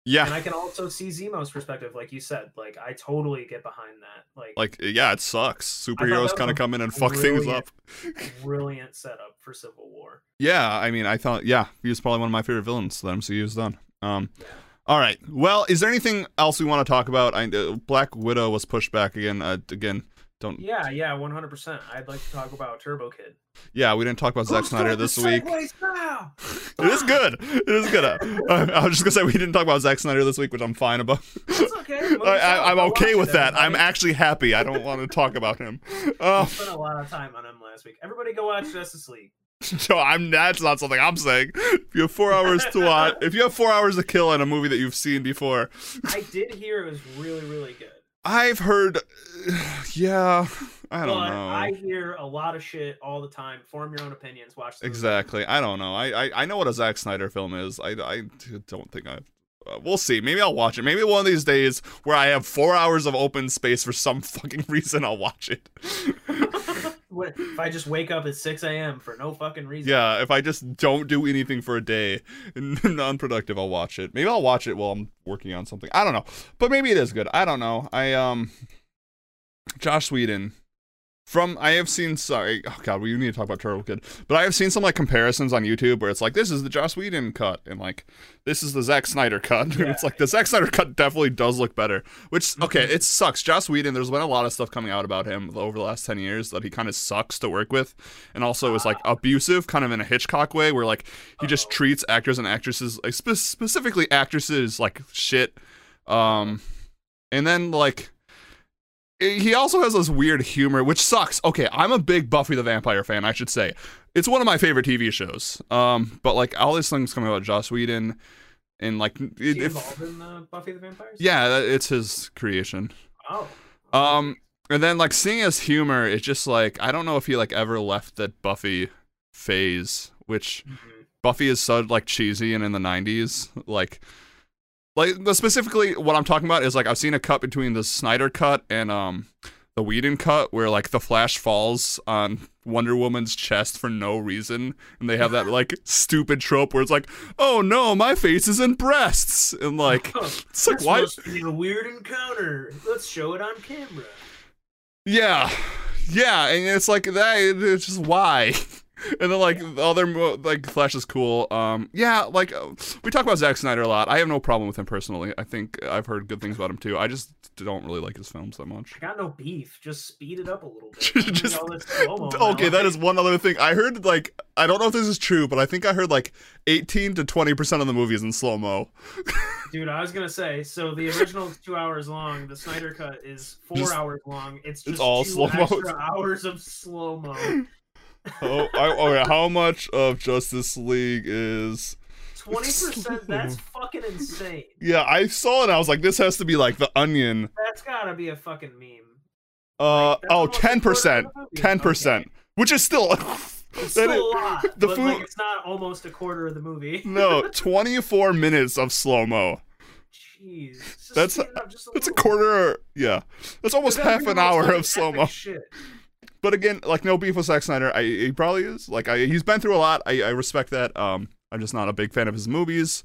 yeah. and I can also see Zemo's perspective, like you said. Like I totally get behind that. Like, like yeah, it sucks. Superheroes kind of come in and fuck things up. brilliant setup for Civil War. Yeah, I mean, I thought yeah, he was probably one of my favorite villains that MCU's done. Um, Yeah. all right. Well, is there anything else we want to talk about? I, uh, Black Widow was pushed back again. Uh, again, don't. Yeah, yeah, one hundred percent. I'd like to talk about Turbo Kid. Yeah, we didn't talk about Zack Snyder this week. It is good. It is good. Uh, I was just gonna say we didn't talk about Zack Snyder this week, which I'm fine about. It's okay. I, I, i'm okay with it, that. I'm actually happy. I don't want to talk about him. Uh, spent a lot of time on him last last week. Everybody go watch Justice League. So I'm that's not something I'm saying. If you have four hours to watch, if you have four hours to kill in a movie that you've seen before, I did hear it was really, really good. I've heard, yeah, I don't but know. I hear a lot of shit all the time. Form your own opinions. Watch. Exactly. I don't know. I, I I know what a Zack Snyder film is. I I don't think I. Uh, we'll see. Maybe I'll watch it. Maybe one of these days where I have four hours of open space for some fucking reason, I'll watch it. If I just wake up at 6 a.m. for no fucking reason? Yeah, if I just don't do anything for a day, non-productive, I'll watch it. Maybe I'll watch it while I'm working on something. I don't know, but maybe it is good. I don't know. I um, Joss Whedon. From I have seen sorry oh god we need to talk about Turbo Kid but I have seen some like comparisons on YouTube where it's like this is the Joss Whedon cut and like this is the Zack Snyder cut Yeah. it's like the Zack Snyder cut definitely does look better which okay Mhm. it sucks Joss Whedon there's been a lot of stuff coming out about him over the last 10 years that he kind of sucks to work with and also is like abusive kind of in a Hitchcock way where like he just Uh-oh. treats actors and actresses like spe- specifically actresses like shit um and then like he also has this weird humor which sucks okay i'm a big buffy the vampire fan i should say it's one of my favorite tv shows um but like all these things coming about joss whedon and like it, involved in uh, Buffy the Vampire? Yeah it's his creation Oh. um and then like seeing his humor it's just like i don't know if he like ever left that buffy phase which Mhm. Buffy is so like cheesy and in the 90s like like the- specifically what I'm talking about is like I've seen a cut between the Snyder cut and um the Whedon cut where like the Flash falls on Wonder Woman's chest for no reason and they have that like stupid trope where it's like oh no my face is in breasts and like it's like why a weird encounter. Let's show it on camera. Yeah, yeah, and it's like that. It's just why. And then like the other mo- like Flash is cool. Um, yeah, like uh, we talk about Zack Snyder a lot. I have no problem with him personally. I think I've heard good things about him too. I just don't really like his films that much. I got no beef. Just speed it up a little bit. Just- Just all this slow-mo in my Okay, that life. one other thing. I heard like I don't know if this is true, but I think I heard like 18 to 20 percent of the movie is in slow mo. Dude, I was gonna say. So the original is two hours long. The Snyder cut is four Just- hours long. It's it's just all two slow-mo. extra hours of slow mo. Oh, I, okay. How much of Justice League is? Twenty percent. That's fucking insane. Yeah, I saw it. and I was like, this has to be like the Onion. That's gotta be a fucking meme. Uh Like, oh, 10 quarter percent, of the movie. ten percent, which is still It's still is- a lot, the but food- like it's not almost a quarter of the movie. no twenty four minutes of slow mo. Jeez, That's- it just a That's a quarter. Yeah, that's almost half an hour of slow mo. Shit. But again, like no beef with Zack Snyder. I he probably is. Like I, he's been through a lot. I, I respect that. Um, I'm just not a big fan of his movies.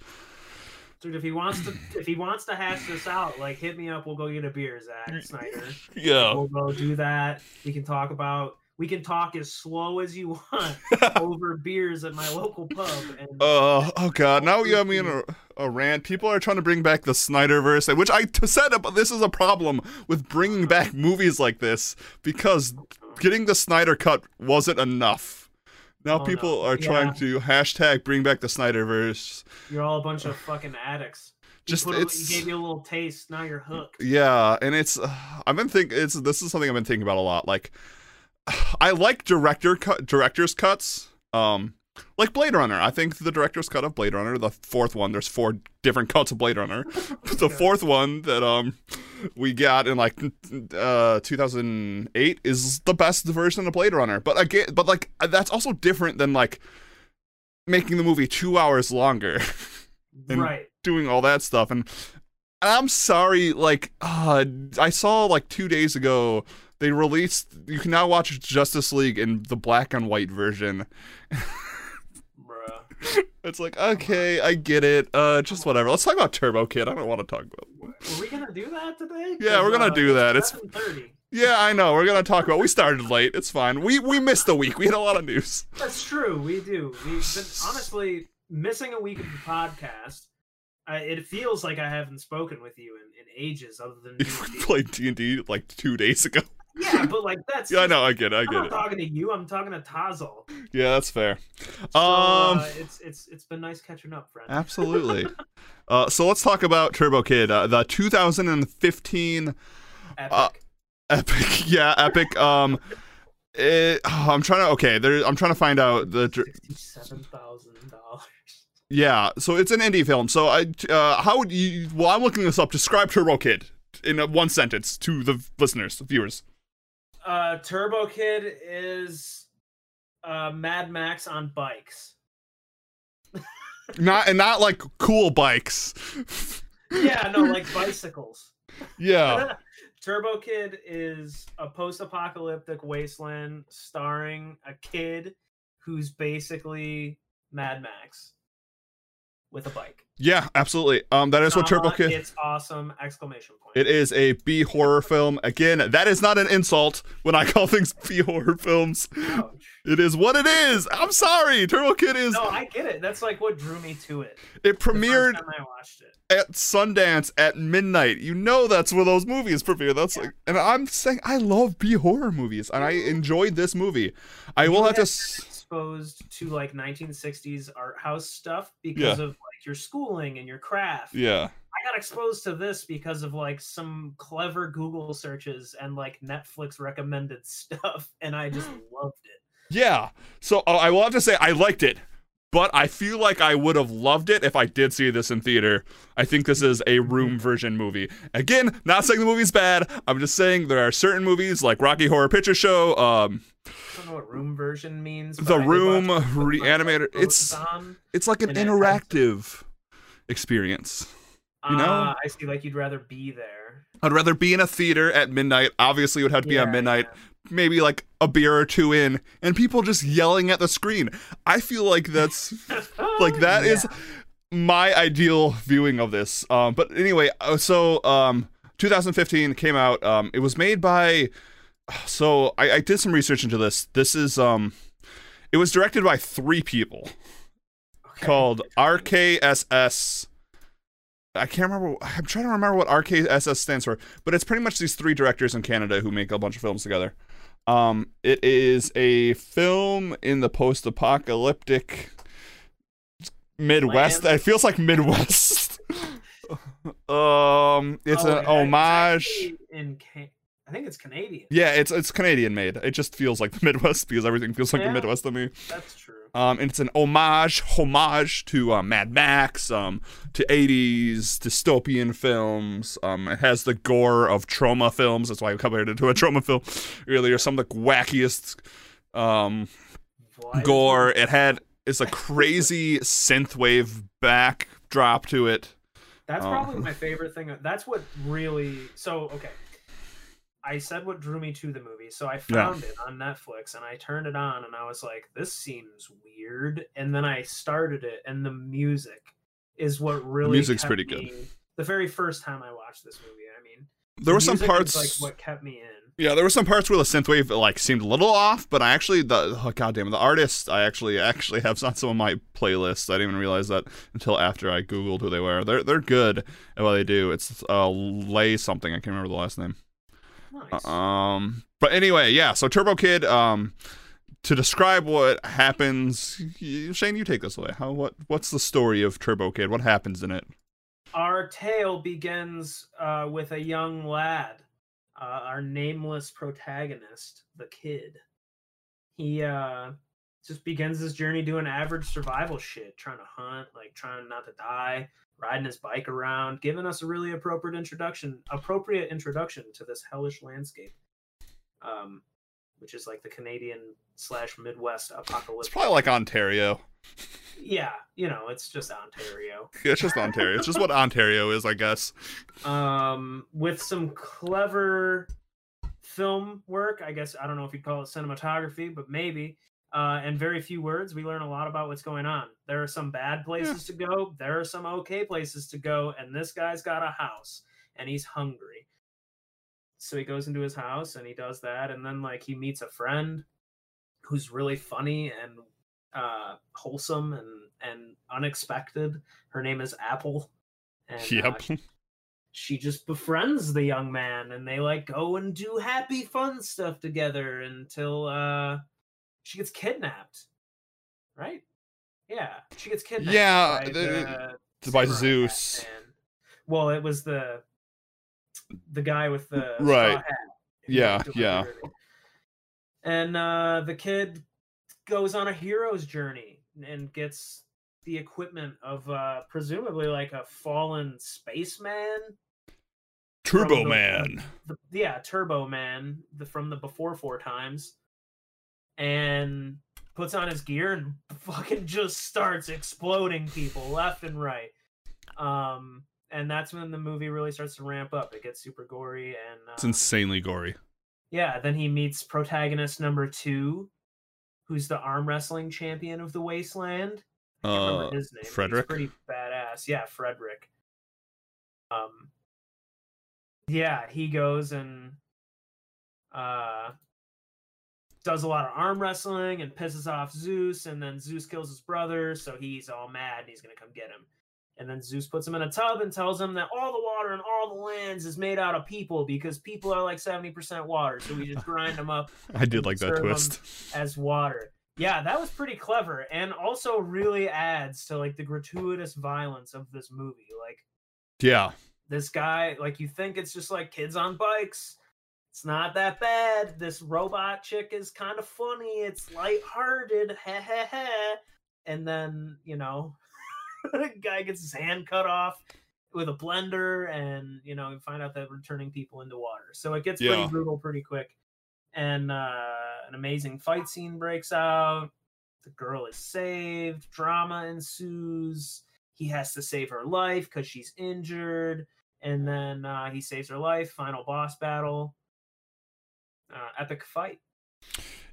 Dude, if he wants to, if he wants to hash this out, like hit me up. We'll go get a beer, Zack Snyder. Yeah. We'll go do that. We can talk about. We can talk as slow as you want over beers at my local pub. And Uh, oh god, now you have me in a, a rant. People are trying to bring back the Snyderverse, which I t- said but this is a problem with bringing back movies like this because getting the Snyder cut wasn't enough. Now Oh, people no. are trying to hashtag bring back the Snyderverse. you're all a bunch of fucking addicts. Just a- it's he gave you a little taste. Now you're hooked. yeah, and it's uh, I've been think it's this is something I've been thinking about a lot. Like I like director cut director's cuts. Um like Blade Runner. I think the director's cut of Blade Runner, the fourth one, there's four different cuts of Blade Runner. the fourth one that um we got in like uh 2008 is the best version of Blade Runner. But again, but like that's also different than like making the movie 2 hours longer and- right. doing all that stuff and and I'm sorry like uh I saw like 2 days ago they released you can now watch Justice League in the black and white version. It's like, okay, I get it. Uh just whatever. Let's talk about Turbo Kid. I don't want to talk about Were we gonna do that today? Yeah, we're gonna do that. It's- thirty. Yeah, I know. We're gonna talk about. We started late. It's fine. We we missed a week. We had a lot of news. That's true. We do. We've been honestly missing a week of the podcast. I, it feels like I haven't spoken with you in, in ages, other than we played D and D like two days ago. Yeah, but like that's. Yeah, I know. I get it. I I'm get not it. talking to you. I'm talking to Tazal. Yeah, that's fair. So, Um, uh, it's it's it's been nice catching up, friend. absolutely. Uh, so let's talk about Turbo Kid, uh, the 2015 Epic. uh, epic. Yeah, epic. Um, It, oh, I'm trying to okay. There, I'm trying to find out the. Sixty-seven thousand dollars. Yeah, so it's an indie film. So I, uh, how would you? Well, I'm looking this up. Describe Turbo Kid in a, one sentence to the listeners, viewers. Uh, Turbo Kid is uh, Mad Max on bikes. Not and not like cool bikes. Yeah, no, like bicycles. Yeah, Turbo Kid is a post-apocalyptic wasteland starring a kid who's basically Mad Max with a bike. yeah, absolutely. Um, that is what Turbo Kid. It's awesome! Exclamation point. It is a B horror film. Again, that is not an insult when I call things B horror films. Ouch. It is what it is. I'm sorry. Turbo Kid is. No, I get it. That's like what drew me to it. It premiered I watched it. at Sundance at midnight. You know that's where those movies premiere. That's like, and I'm saying I love B horror movies, and I enjoyed this movie. I will have to. s- exposed to like 1960s art house stuff because of like your schooling and your craft. Yeah. I got exposed to this because of like some clever Google searches and like Netflix recommended stuff, and I just loved it. Yeah. So uh, I will have to say I liked it, but I feel like I would have loved it if I did see this in theater. I think this is a room version movie. Again, not saying the movie's bad. I'm just saying there are certain movies like Rocky Horror Picture Show, um, I don't know what room version means. The Room watch it like, Reanimator. It's on. it's like an interactive experience. You know? Ah, I see. Like you'd rather be there. I'd rather be in a theater at midnight. Obviously, it would have to be Yeah, on midnight. Maybe like a beer or two in, and people just yelling at the screen. I feel like that's like that is Yeah. my ideal viewing of this. Um, but anyway, uh, so um, 2015 came out. Um, it was made by. So I, I did some research into this. This is um, it was directed by three people Okay. called RKSS. I can't remember. I'm trying to remember what RKSS stands for, but it's pretty much these three directors in Canada who make a bunch of films together. Um, it is a film in the post-apocalyptic Midwest. Land? It feels like Midwest. um, it's Oh, an yeah, homage. in Ca- I think it's Canadian. Yeah, it's it's Canadian made. It just feels like the Midwest because everything feels like the Midwest to me. That's true. Um, and it's an homage, homage to uh, Mad Max, um, to 80s dystopian films. Um, it has the gore of Troma films. That's why I compared it to a Troma film earlier. Some of the wackiest um, gore. it- had it's a crazy synthwave backdrop to it. That's Oh. probably my favorite thing. That's what really. So okay, I said what drew me to the movie. So I found it on Netflix and I turned it on and I was like, "This seems weird." And then I started it, and the music is what really. music's pretty good. The very first time I watched this movie, I mean, There were some parts. like what kept me in. Yeah, there were some parts where the synthwave like seemed a little off, but I actually the oh, goddamn the artist I actually actually have on some of my playlists. I didn't even realize that until after I googled who they were. They're they're good at what they do. It's uh Lay something I can't remember the last name. Nice. Um, but anyway, yeah. So Turbo Kid. Um, to describe what happens, Shane, you take this away. How what what's the story of Turbo Kid? What happens in it? our tale begins uh, with a young lad, uh, our nameless protagonist, the kid. He uh, just begins his journey doing average survival shit, trying to hunt, like trying not to die, riding his bike around, giving us a really appropriate introduction, appropriate introduction to this hellish landscape, um, which is like the Canadian slash Midwest apocalypse. It's probably like Ontario. yeah, you know, it's just Ontario. It's just Ontario. it's just what Ontario is, I guess. um, with some clever film work. I guess I don't know if you'd call it cinematography, but maybe. Uh, and very few words, we learn a lot about what's going on. There are some bad places to go. There are some okay places to go. And this guy's got a house, and he's hungry. So he goes into his house and he does that, and then like he meets a friend who's really funny and uh, wholesome and and unexpected. Her name is Apple. And, uh, she just befriends the young man and they like go and do happy fun stuff together until uh she gets kidnapped right yeah she gets kidnapped Yeah, by, the- the by Zeus. well it was the the guy with the Right. hat Yeah, yeah. and uh, the kid goes on a hero's journey and gets the equipment of uh, presumably like a fallen spaceman. Turbo the- Man. The, yeah, Turbo Man the, from the Before Four Times, and puts on his gear and fucking just starts exploding people left and right. Um, and that's when the movie really starts to ramp up. It gets super gory and uh, It's insanely gory. yeah, then he meets protagonist number two, who's the arm wrestling champion of the Wasteland. I can't Uh, remember his name. but he's Frederick? pretty badass. Yeah, Frederick. Um, yeah, he goes and uh does a lot of arm wrestling and pisses off Zeus, and then Zeus kills his brother, so he's all mad and he's gonna come get him. And then Zeus puts him in a tub and tells him that all the water in all the lands is made out of people because people are like 70% water. So we just grind them up I did like that twist. as water. Yeah, that was pretty clever and also really adds to like the gratuitous violence of this movie. Like Yeah. this guy, like you think it's just like kids on bikes. It's not that bad. This robot chick is kind of funny. It's lighthearted. Heh. And then, you know, the guy gets his hand cut off with a blender and you know, find out that we're turning people into water. So it gets Yeah. pretty brutal pretty quick. And uh an amazing fight scene breaks out. The girl is saved, drama ensues. He has to save her life because she's injured and then uh, he saves her life. Final boss battle, uh, epic fight.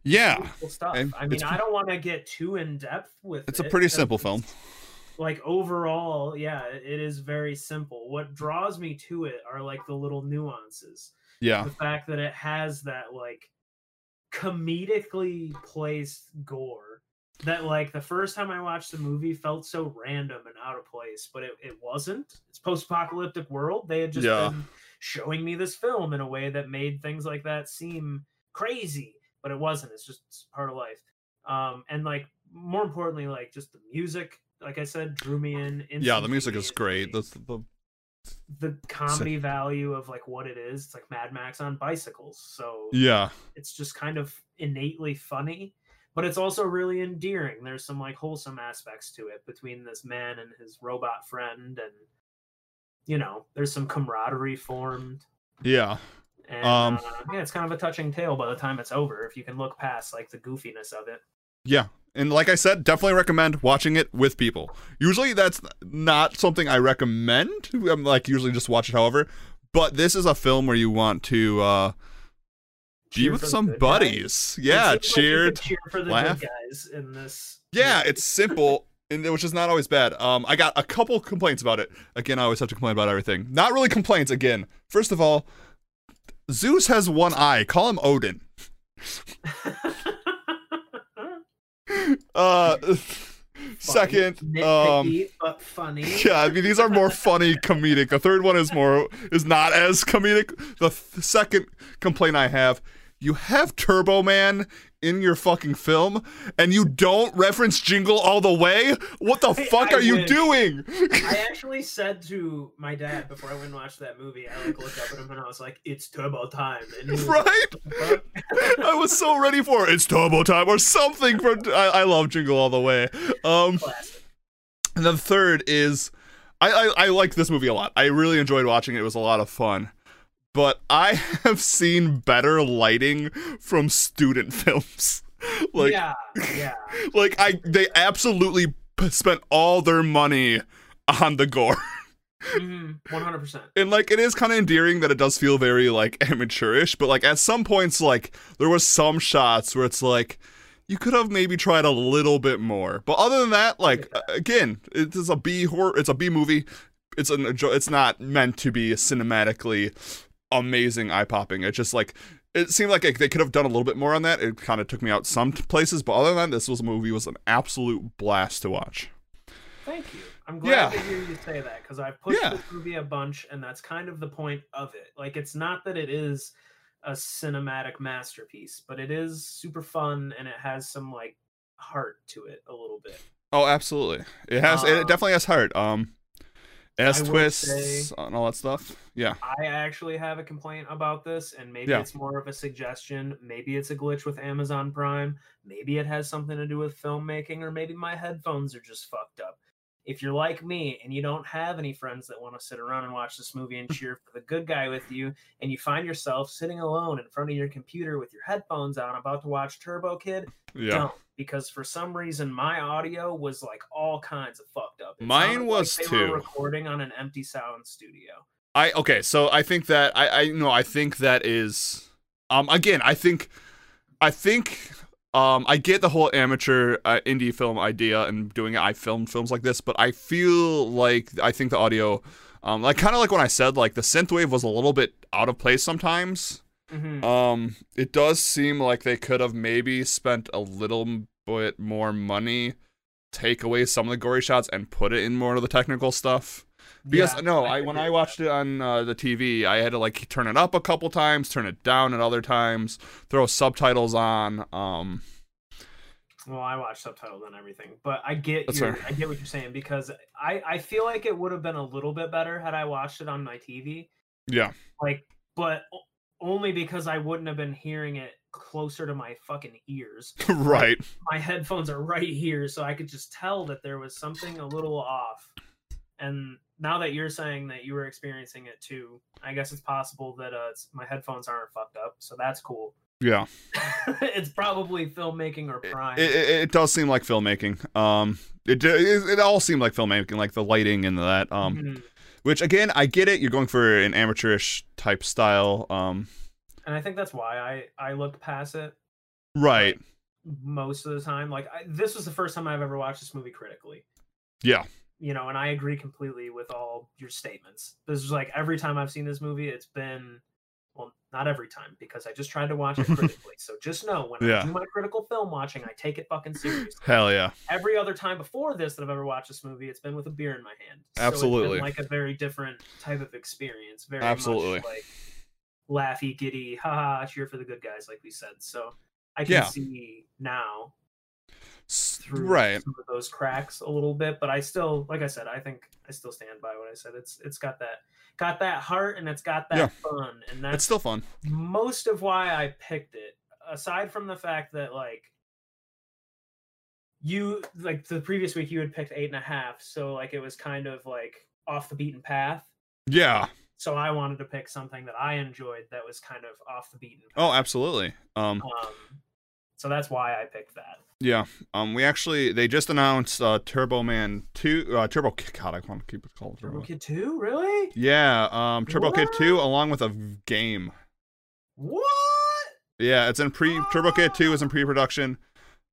Yeah. Beautiful stuff. and I mean, I don't want to get too in depth with. It's a pretty simple film. Like overall, yeah, it is very simple. What draws me to it are like the little nuances. Yeah. The fact that it has that like comedically placed gore that like the first time I watched the movie felt so random and out of place, but it, it wasn't. It's post-apocalyptic world. They had just Yeah. been showing me this film in a way that made things like that seem crazy, but it wasn't. It's just part of life. Um, and like more importantly, like just the music, like I said, drew me in. Yeah, the music is great. The, the, the comedy value of like what it is. It's like Mad Max on bicycles. So yeah. it's just kind of innately funny, but it's also really endearing. There's some like wholesome aspects to it between this man and his robot friend, and you know, there's some camaraderie formed. Yeah. And Um, uh, yeah, it's kind of a touching tale by the time it's over. If you can look past like the goofiness of it. Yeah. And like I said, definitely recommend watching it with people. Usually that's not something I recommend. I'm like usually just watch it however. But this is a film where you want to uh be Cheer with some good guys. buddies. Yeah, seems like cheer. for the laugh. good guys in this. Yeah, it's simple, and which is not always bad. Um, I got a couple complaints about it. Again, I always have to complain about everything. Not really complaints. Again, first of all, Zeus has one eye. Call him Odin. Uh, second, um, but funny. yeah, I mean these are more funny comedic. The third one is more is not as comedic. The th- second complaint I have, you have Turbo Man in your fucking film and you don't reference Jingle All the Way? What the fuck I are you doing? I actually said to my dad before I went and watched that movie, I like looked up at him and I was like, "It's turbo time." And was like, right? "What the fuck?" I was so ready for it. It's Turbo Time or something from I, I love Jingle All the Way. Um Classic. And then the third is I, I I like this movie a lot. I really enjoyed watching it. It was a lot of fun. But I have seen better lighting from student films. like yeah, yeah. like I they absolutely p- spent all their money on the gore. Mhm, One hundred percent. And like it is kind of endearing that it does feel very like amateurish, but like at some points like there was some shots where it's like you could have maybe tried a little bit more. But other than that, like Yeah. again, it is a B horror. It's a B movie. It's an it's not meant to be cinematically amazing, eye popping. It just like it seemed like they could have done a little bit more on that. It kind of took me out some places, but other than that, this was a movie was an absolute blast to watch. Thank you. I'm glad Yeah. to hear you say that because I've pushed Yeah. this movie a bunch, and that's kind of the point of it. Like, it's not that it is a cinematic masterpiece, but it is super fun and it has some like heart to it a little bit. Oh, absolutely. It has. it Um, definitely has heart. Um, S twists and all that stuff. Yeah. I actually have a complaint about this, and maybe Yeah. it's more of a suggestion. Maybe it's a glitch with Amazon Prime. Maybe it has something to do with filmmaking, or maybe my headphones are just fucked up. If you're like me and you don't have any friends that want to sit around and watch this movie and cheer for the good guy with you, and you find yourself sitting alone in front of your computer with your headphones on, about to watch Turbo Kid, Yeah. don't. Because for some reason my audio was like all kinds of fucked up. It Mine was like too. Recording on an empty sound studio. I okay, so I think that I I no, I think that is um again, I think I think um I get the whole amateur uh, indie film idea and doing it. I filmed films like this, but I feel like I think the audio um like kind of like when I said like the synthwave was a little bit out of place sometimes. Mhm. Um it does seem like they could have maybe spent a little bit more money take away some of the gory shots and put it in more of the technical stuff. Because Yeah, no, I agree when I that. watched it on uh, the TV, I had to like turn it up a couple times, turn it down at other times, throw subtitles on. Um, Well, I watch subtitles and everything, but I get your. I get what you're saying because I I feel like it would have been a little bit better had I watched it on my TV. yeah, Like, but only because I wouldn't have been hearing it closer to my fucking ears. right. My headphones are right here, so I could just tell that there was something a little off. And now that you're saying that you were experiencing it too, I guess it's possible that uh, it's, my headphones aren't fucked up, so that's cool. Yeah, it's probably filmmaking or prime. it, it, it does seem like filmmaking. Um, it, it it all seemed like filmmaking, like the lighting and that. Um, Mhm. Which again, I get it. You're going for an amateurish type style. Um, and I think that's why I I look past it right. most of the time. Like I, this was the first time I've ever watched this movie critically. Yeah. You know, and I agree completely with all your statements. This is like every time I've seen this movie, it's been not every time because I just tried to watch it critically. so just know when Yeah. I do my critical film watching, I take it fucking seriously. Hell yeah. Every other time before this that I've ever watched this movie, it's been with a beer in my hand. So Absolutely. it's been like a very different type of experience. Very Absolutely. much like laughy, giddy, haha, cheer for the good guys, like we said. So I can Yeah. see now through Right. some of those cracks a little bit, but I still, like I said, I think I still stand by what I said. It's it's got that got that heart and it's got that Yeah. fun, and It's that's still fun. most of why I picked it. Aside from the fact that like you like the previous week you had picked eight and a half, so like it was kind of like off the beaten path. Yeah. So I wanted to pick something that I enjoyed that was kind of off the beaten path. Oh, absolutely. Um, Um, so that's why I picked that. Yeah. Um, we actually they just announced uh, Turbo Man two, uh, Turbo God, I want to keep it called Turbo. Turbo Kid Two, really? Yeah. Um, Turbo Kid two along with a game. What? Yeah, it's in pre Turbo Kid two is in pre-production.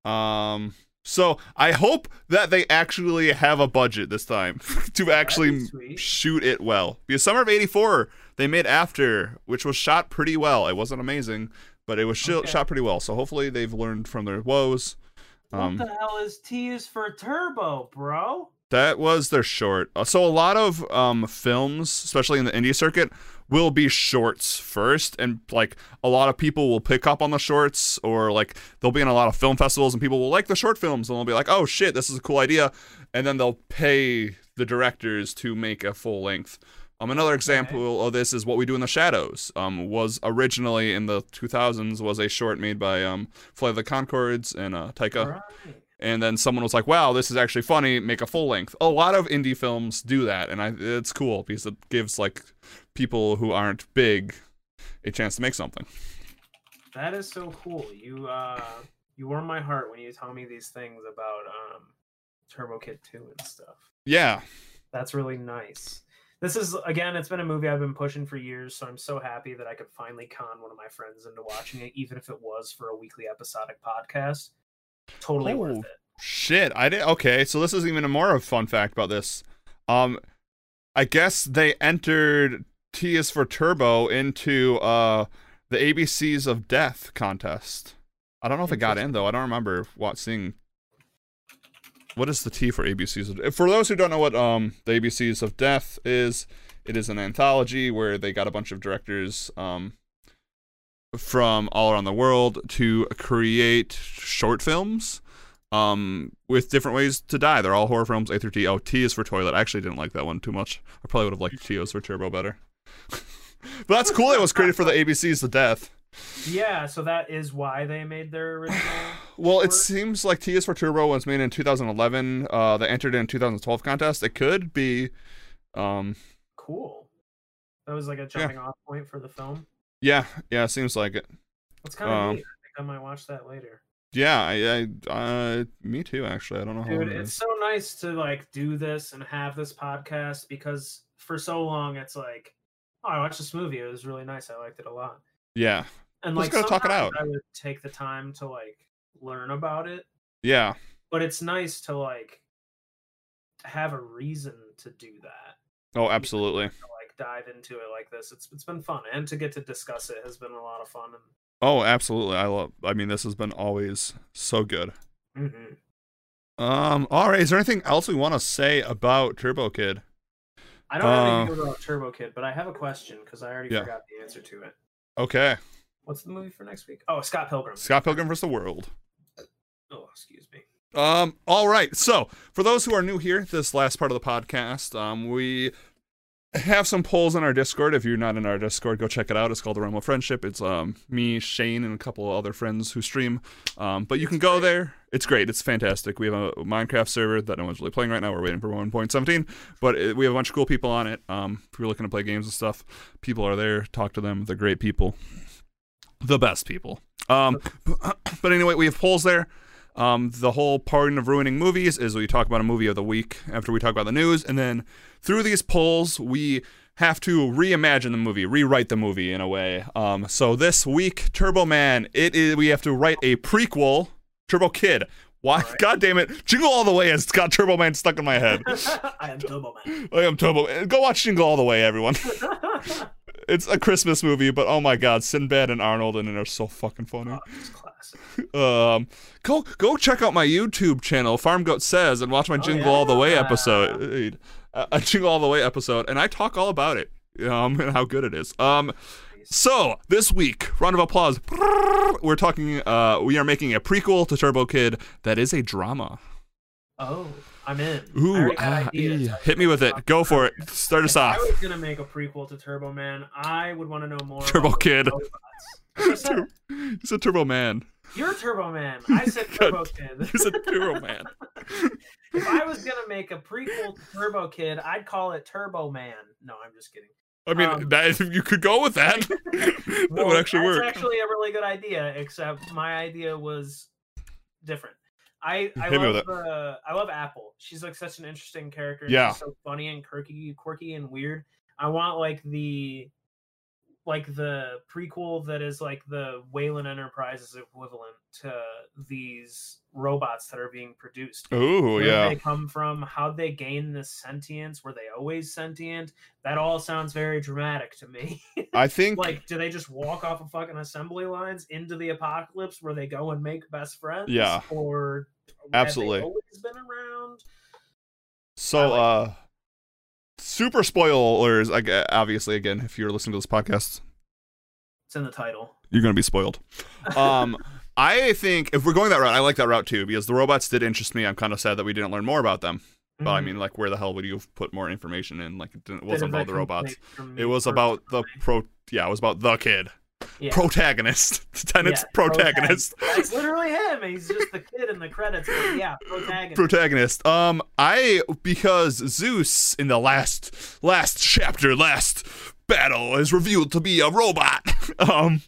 Um, so I hope that they actually have a budget this time to actually shoot it well. Because Summer of '84 they made after, which was shot pretty well. It wasn't amazing, but it was shi- Okay. shot pretty well. So hopefully they've learned from their woes. Um, what the hell is T is for Turbo, bro? That was their short. Uh, So a lot of um, films, especially in the indie circuit, will be shorts first, and like a lot of people will pick up on the shorts, or like they'll be in a lot of film festivals, and people will like the short films, and they'll be like, "Oh shit, this is a cool idea," and then they'll pay the directors to make a full length. Um, another example of this is what we do in the shadows. Um, was originally in the 2000s was a short made by um, Flight of the Conchords and uh, Taika Right. and then someone was like, "Wow, this is actually funny. Make a full length." A lot of indie films do that, and I, it's cool because it gives like people who aren't big a chance to make something. That is so cool. You uh you warm my heart when you tell me these things about um Turbo Kid 2 and stuff. Yeah, That's really nice. This is again, it's been a movie I've been pushing for years, so I'm so happy that I could finally con one of my friends into watching it, even if it was for a weekly episodic podcast. Totally Oh. worth it. shit. I did okay. So this is even a more of a fun fact about this. Um, I guess they entered T is for Turbo into uh the ABCs of Death contest. I don't know if it got in though. I don't remember what seeing. What is the T for ABCs? of- For those who don't know what um the ABCs of Death is, it is an anthology where they got a bunch of directors um from all around the world to create short films. um, with different ways to die. They're all horror films. A through T. Oh, T is for toilet. I actually didn't like that one too much. I probably would have liked T is for turbo better. but that's cool. It was created for the ABCs of death. Yeah, so that is why they made their original. Well, it seems like T is for Turbo was made in 2011. Uh, they entered in 2012 contest. It could be, um, cool. That was like a jumping off point for the film. yeah, yeah, it seems like it. That's kind of Um, neat. I think I might watch that later. Yeah, I, I, uh, me too. Actually, I don't know how. Dude, it it's so nice to like do this and have this podcast because for so long it's like, oh, I watched this movie. It was really nice. I liked it a lot. Yeah, And Let's like go talk it out. I would take the time to like learn about it, yeah, but it's nice to like have a reason to do that. oh, absolutely. To like dive into it like this. It's it's been fun, and to get to discuss it has been a lot of fun. Oh, absolutely. I love. I mean, this has been always so good. And mhm. Um. All right. Is there anything else we want to say about Turbo Kid? I don't have Uh, anything about Turbo Kid, but I have a question because I already Yeah. forgot the answer to it. Okay. What's the movie for next week? Oh, Scott Pilgrim. Scott Pilgrim vs. the World. Oh, excuse me. Um, all right. So, for those who are new here, this last part of the podcast, um, we have some polls in our Discord. If you're not in our Discord, go check it out. It's called the Realm of Friendship. It's um me, Shane, and a couple other friends who stream. Um, but you can go there. It's great. It's fantastic. We have a Minecraft server that no one's really playing right now. We're waiting for 1.17, but it, we have a bunch of cool people on it. Um, if you're looking to play games and stuff, people are there. Talk to them. They're great people. The best people. Um, but anyway, we have polls there. Um, the whole pardon of ruining movies is we talk about a movie of the week after we talk about the news, and then through these polls, we have to reimagine the movie, rewrite the movie in a way. Um, so this week, Turbo Man, it is we have to write a prequel, Turbo Kid. Why? Alright. God damn it! Jingle All the Way has got Turbo Man stuck in my head. I am Turbo Man. I am Turbo. Go watch Jingle All the Way, everyone. It's a Christmas movie, but oh my God, Sinbad and Arnold in it are so fucking funny. oh, it's classic. Um, go go check out my YouTube channel, Farm Goat Says, and watch my Oh, Jingle All the Way episode. Uh, a Jingle All the Way episode, and I talk all about it. Um, and how good it is. Um, so this week, round of applause. We're talking. Uh, we are making a prequel to Turbo Kid that is a drama. Oh, I'm in. Ooh, ah, ideas. hit me with it. Go for it. Start us off. I was gonna make a prequel to Turbo Man, I would want to know more. Turbo about Kid. I He's a Turbo Man. You're Turbo Man. I said Turbo Kid. He's a Turbo Man. if I was gonna make a prequel to Turbo Kid, I'd call it Turbo Man. No, I'm just kidding. I mean, Um, that you could go with that. that Well, would actually that's work. actually a really good idea, except my idea was different. I I Hit love the uh, I love Apple. She's like such an interesting character. Yeah. she's so funny and quirky, quirky and weird. I want like the like the prequel that is like the Wayland Enterprises equivalent to these robots that are being produced. Ooh, Where yeah. they come from? How they gain this sentience? Were they always sentient? That all sounds very dramatic to me. I think like, do they just walk off of fucking assembly lines into the apocalypse where they go and make best friends? Yeah. Or Absolutely. always been around? so. I uh Super spoilers. Like, obviously, again, if you're listening to this podcast, It's in the title. you're gonna be spoiled. Um, I think if we're going that route, I like that route too because the robots did interest me. I'm kind of sad that we didn't learn more about them. But I Mhm. mean, like, where the hell would you have put more information in? Like, it, didn't, it wasn't about the robots. It was about the pro. Yeah, it was about the kid, Yeah. protagonist, Tenant's Yeah, protagonist. That's literally him. He's just the kid in the credits. But yeah, protagonist. protagonist. Um, I because Zeus in the last last chapter, last battle is revealed to be a robot. um,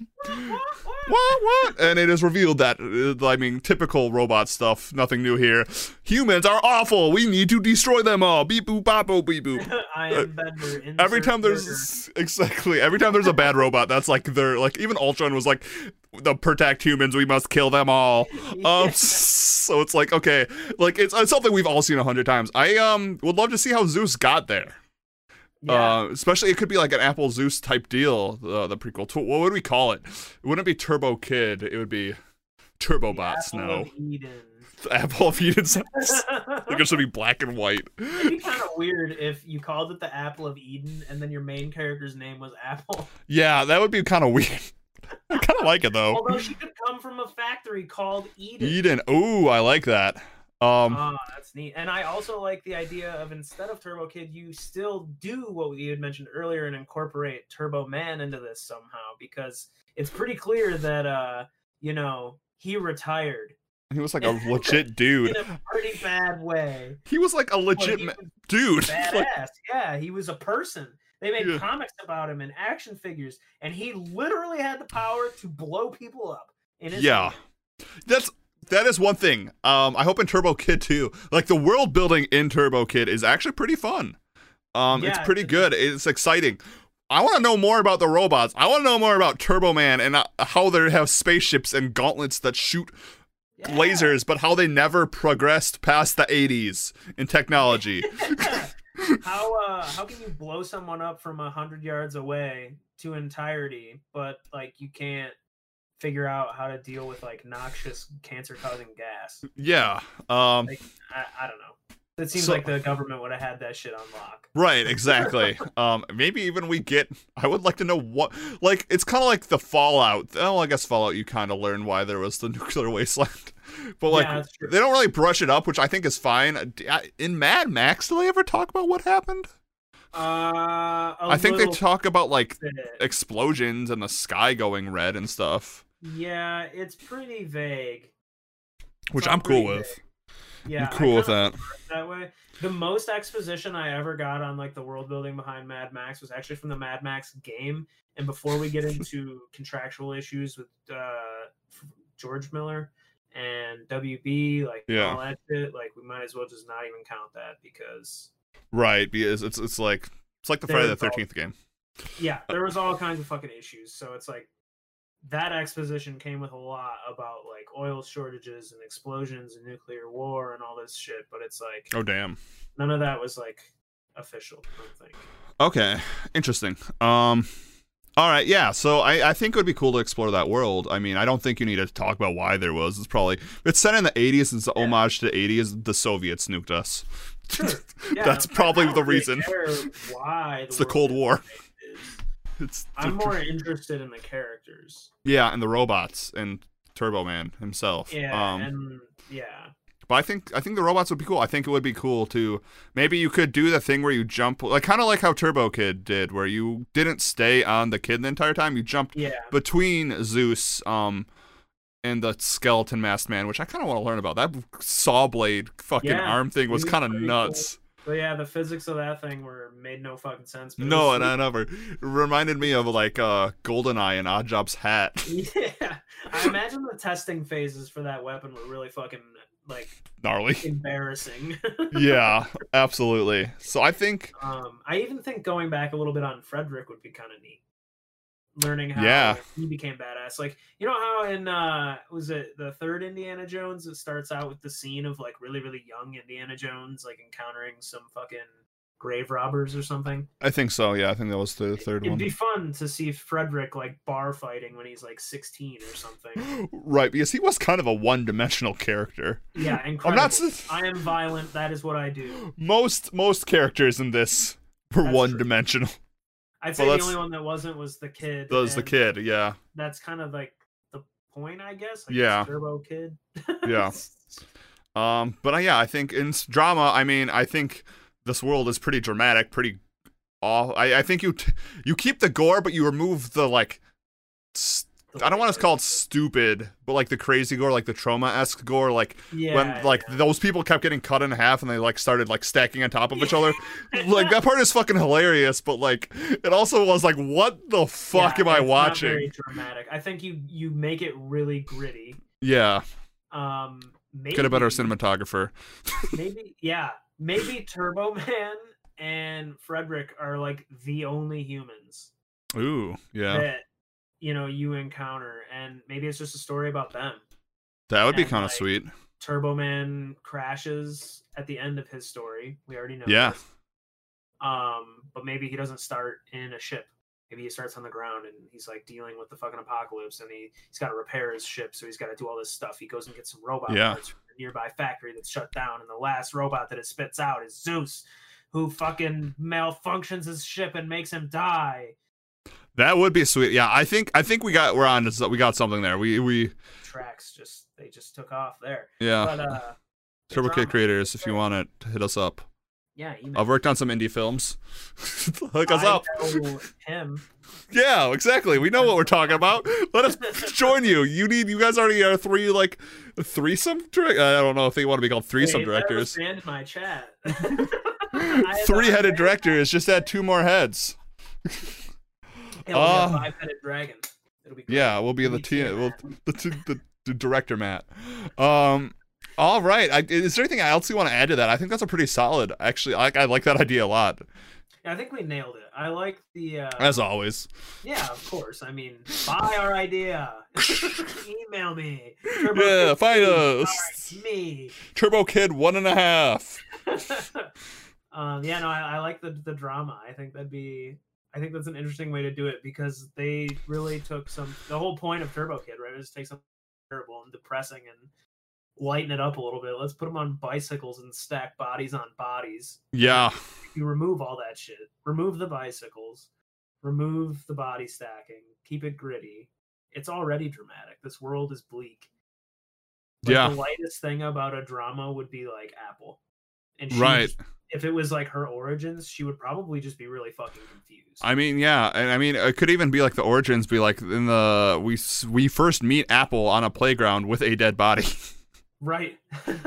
what what? And it is revealed that uh, I mean, typical robot stuff. Nothing new here. Humans are awful. We need to destroy them all. Beep boop bop boop beep boop. I am Bender. Uh, Every insert time there's exactly every time there's a bad robot, that's like they're like even Ultron was like the protect humans. We must kill them all. Um, Yeah. so it's like okay, like it's, it's something we've all seen a hundred times. I um would love to see how Zeus got there. Yeah. Uh, especially it could be like an Apple Zeus type deal. The the prequel. To, what would we call it? It wouldn't be Turbo Kid. It would be Turbo The Bots. Apple No, of Eden. the Apple of Eden. sounds- like it should be black and white. It'd be kind of weird if you called it the Apple of Eden and then your main character's name was Apple. Yeah, that would be kind of weird. I kind of like it though. Although she could come from a factory called Eden. Eden. Ooh, I like that. Um, Ah, that's neat. And I also like the idea of instead of Turbo Kid, you still do what you had mentioned earlier and incorporate Turbo Man into this somehow because it's pretty clear that uh, you know, he retired he was like a legit dude. in a pretty bad way. He was like a legit he ma- was dude. Like, badass. yeah, he was a person. They made Yeah. comics about him and action figures, and he literally had the power to blow people up. In his Yeah. That's that is one thing. Um, I hope in Turbo Kid too. Like the world building in Turbo Kid is actually pretty fun. Um, it's pretty it good. It's exciting. I want to know more about the robots. I want to know more about Turbo Man and uh, how they have spaceships and gauntlets that shoot Yeah. lasers, but how they never progressed past the 80s in technology. how uh how can you blow someone up from a hundred yards away to entirety, but like you can't figure out how to deal with like noxious cancer causing gas? yeah. Um, Like I, I don't know. It seems So- like the government would have had that shit on lock. Right, exactly. um, maybe even we get. I would like to know what. Like, it's kind of like the Fallout. Oh, I guess Fallout. You kind of learn why there was the nuclear wasteland, but like Yeah, they don't really brush it up, which I think is fine. In Mad Max, do they ever talk about what happened? Uh, I think they talk about like bit. explosions and the sky going red and stuff, Yeah, it's pretty vague. which all I'm cool pretty with. vague. Yeah, I'm cool with that. that way. The most exposition I ever got on like the world building behind Mad Max was actually from the Mad Max game. And before we get into contractual issues with uh, George Miller and WB, like Yeah. all that shit, like we might as well just not even count that because Right, because it's it's like it's like the Friday the. Thirteenth game. yeah, there was all kinds of fucking issues. So it's like that exposition came with a lot about like oil shortages and explosions and nuclear war and all this shit. But it's like Oh damn. none of that was like official. I don't think. Okay, interesting. Um, all right, yeah. So I, I think it would be cool to explore that world. I mean, I don't think you need to talk about why there was. It's probably it's set in the '80s. It's an Yeah. homage to the '80s. The Soviets nuked us. Sure. Yeah, That's probably the reason. Why? It's the Cold War. the way it is. It's I'm more interested in the characters. yeah, and the robots and Turbo Man himself. Yeah, Um, and yeah, But I think I think the robots would be cool. I think it would be cool to maybe you could do the thing where you jump like kind of like how Turbo Kid did, where you didn't stay on the kid the entire time. You jumped yeah. between Zeus um and the skeleton masked man, which I kind of want to learn about. That saw blade fucking Yeah, arm thing was kind of nuts. But yeah, the physics of that thing were made no fucking sense. No, and I never it reminded me of like uh Goldeneye and Oddjob's hat. yeah. I imagine the testing phases for that weapon were really fucking like Gnarly. embarrassing. yeah, absolutely. So I think um, I even think going back a little bit on Frederick would be kind of neat. Learning how Yeah. he became badass. Like, you know how in uh was it the third Indiana Jones it starts out with the scene of like really, really young Indiana Jones like encountering some fucking grave robbers or something. I think so. Yeah, I think that was the third It'd one. be fun to see Frederick like bar fighting when he's like 16 or something. right, because he was kind of a one-dimensional character. Yeah, incredible. I'm not I am violent. That is what I do. most most characters in this were That's one-dimensional. I'd Well, say the only one that wasn't was the kid. That was the kid. Yeah. That's kind of like the point, I guess. Like Yeah. Turbo Kid. Yeah. Um, but uh, yeah, I think in drama, I mean, I think this world is pretty dramatic, pretty All I, I think you t- you keep the gore, but you remove the like. s I don't want to call it stupid, but like the crazy gore, like the Troma esque gore, like Yeah. when like yeah. those people kept getting cut in half and they like started like stacking on top of each other. like that part is fucking hilarious, but like it also was like, what the fuck Yeah, am I watching? Very dramatic. I think you you make it really gritty. Yeah, Um, maybe, get a better cinematographer. Maybe yeah, maybe Turbo Man and Frederick are like the only humans Ooh, yeah, that you know you encounter, and maybe it's just a story about them. that would be kind of like, sweet. Turbo Man crashes at the end of his story. We already know. Yeah. this. Um, but maybe he doesn't start in a ship. Maybe he starts on the ground and he's like dealing with the fucking apocalypse and he, he's got to repair his ship, so he's got to do all this stuff. He goes and gets some robot Yeah. parts from a nearby factory that's shut down, and the last robot that it spits out is Zeus, who fucking malfunctions his ship and makes him die. That would be sweet. Yeah, I think I think we got we're on. We got something there. We we Tracks just they just took off there. yeah. But uh, Turbo Kid creators, if you want it, hit us up. Yeah, email. I've worked on some indie films. Hook us I up. know him. Yeah, exactly. We know what we're talking about. Let us join you. You need. You guys already are three like threesome. Direct- I don't know if they want to be called threesome Wait, directors. in my chat. I had that Three-headed directors. Just add two more heads. It'll be Ah. a five-headed dragon. It'll be great. Yeah, we'll be the Me T. We'll, the, t- the, the director Matt. Um. All right. I, is there anything else you want to add to that? I think that's a pretty solid. Actually, I, I like that idea a lot. I think we nailed it. I like the. Uh, As always. yeah, of course. I mean, buy our idea. Email me. Yeah, find Turbo us. Me. Turbo Kid one and a half. um, yeah, no, I, I like the the drama. I think that'd be. I think that's an interesting way to do it because they really took some. The whole point of Turbo Kid, right, is to take something terrible and depressing and lighten it up a little bit. Let's put them on bicycles and stack bodies on bodies. Yeah. you remove all that shit, remove the bicycles, remove the body stacking, keep it gritty. It's already dramatic. This world is bleak. Like, Yeah. The lightest thing about a drama would be like Apple. And Right. If it was like her origins, she would probably just be really fucking confused. I mean, yeah, and I mean, it could even be like the origins. Be like in the we we first meet Apple on a playground with a dead body. right.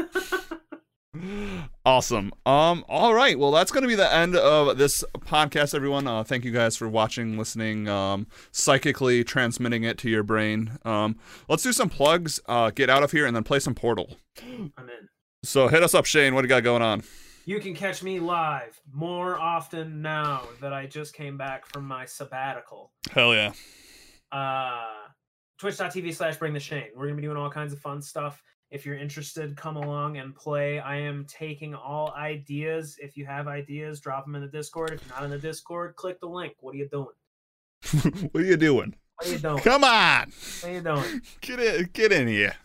awesome. Um. All right. Well, that's going to be the end of this podcast, everyone. Uh, thank you guys for watching, listening, um, psychically transmitting it to your brain. Um. Let's do some plugs. Uh. Get out of here and then play some Portal. I'm in. So hit us up, Shane. What do you got going on? You can catch me live more often now that I just came back from my sabbatical. Hell yeah. uh twitch.tv slash bring the shane we're gonna be doing all kinds of fun stuff if you're interested come along and play i am taking all ideas if you have ideas drop them in the discord if you're not in the discord click the link what are you doing what are you doing? what are you doing Come on, what are you doing get in, get in here.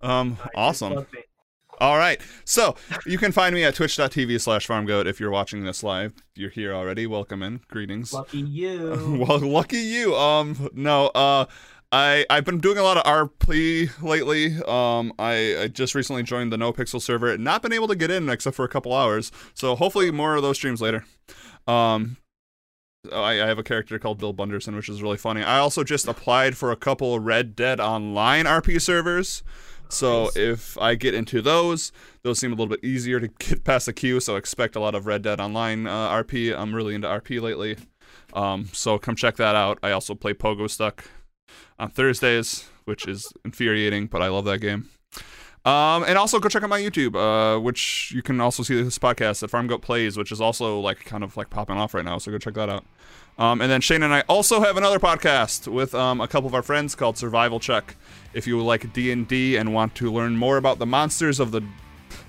Um. Right, Awesome. All right. So you can find me at twitch.tv slash farmgoat if you're watching this live. You're here already. Welcome in. Greetings. lucky you well, lucky you. Um, no, uh, I, I've been doing a lot of RP lately. Um, I, I just recently joined the NoPixel server. And not been able to get in except for a couple hours. So hopefully more of those streams later. Um, I, I have a character called Bill Bunderson, which is really funny. I also just applied for a couple Red Dead Online RP servers. So Nice. if I get into those, those seem a little bit easier to get past the queue. So expect a lot of Red Dead Online uh, RP. I'm really into RP lately. Um, so come check that out. I also play Pogo Stuck on Thursdays, which is infuriating, but I love that game. Um, and also go check out my YouTube, uh, which you can also see this podcast at Farm Goat Plays, which is also like kind of like popping off right now. So go check that out. Um, and then Shane and I also have another podcast with um, a couple of our friends called Survival Check. If you like D and D and want to learn more about the monsters of the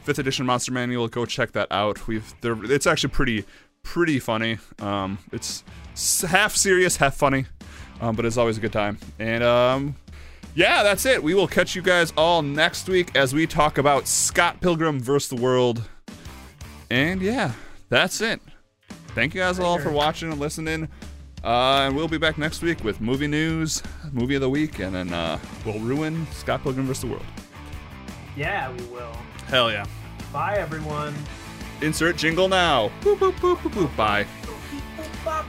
fifth edition Monster Manual, go check that out. We've it's actually pretty pretty funny. Um, it's half serious, half funny, um, but it's always a good time. And um, yeah, that's it. We will catch you guys all next week as we talk about Scott Pilgrim versus the World. And yeah, that's it. Thank you guys all for watching and listening. Uh, and we'll be back next week with movie news, movie of the week, and then uh, we'll ruin Scott Pilgrim vs. the World. yeah we will Hell yeah. bye everyone Insert jingle now. Boop, boop, boop, boop, boop. Bye. Boop, boop, bop.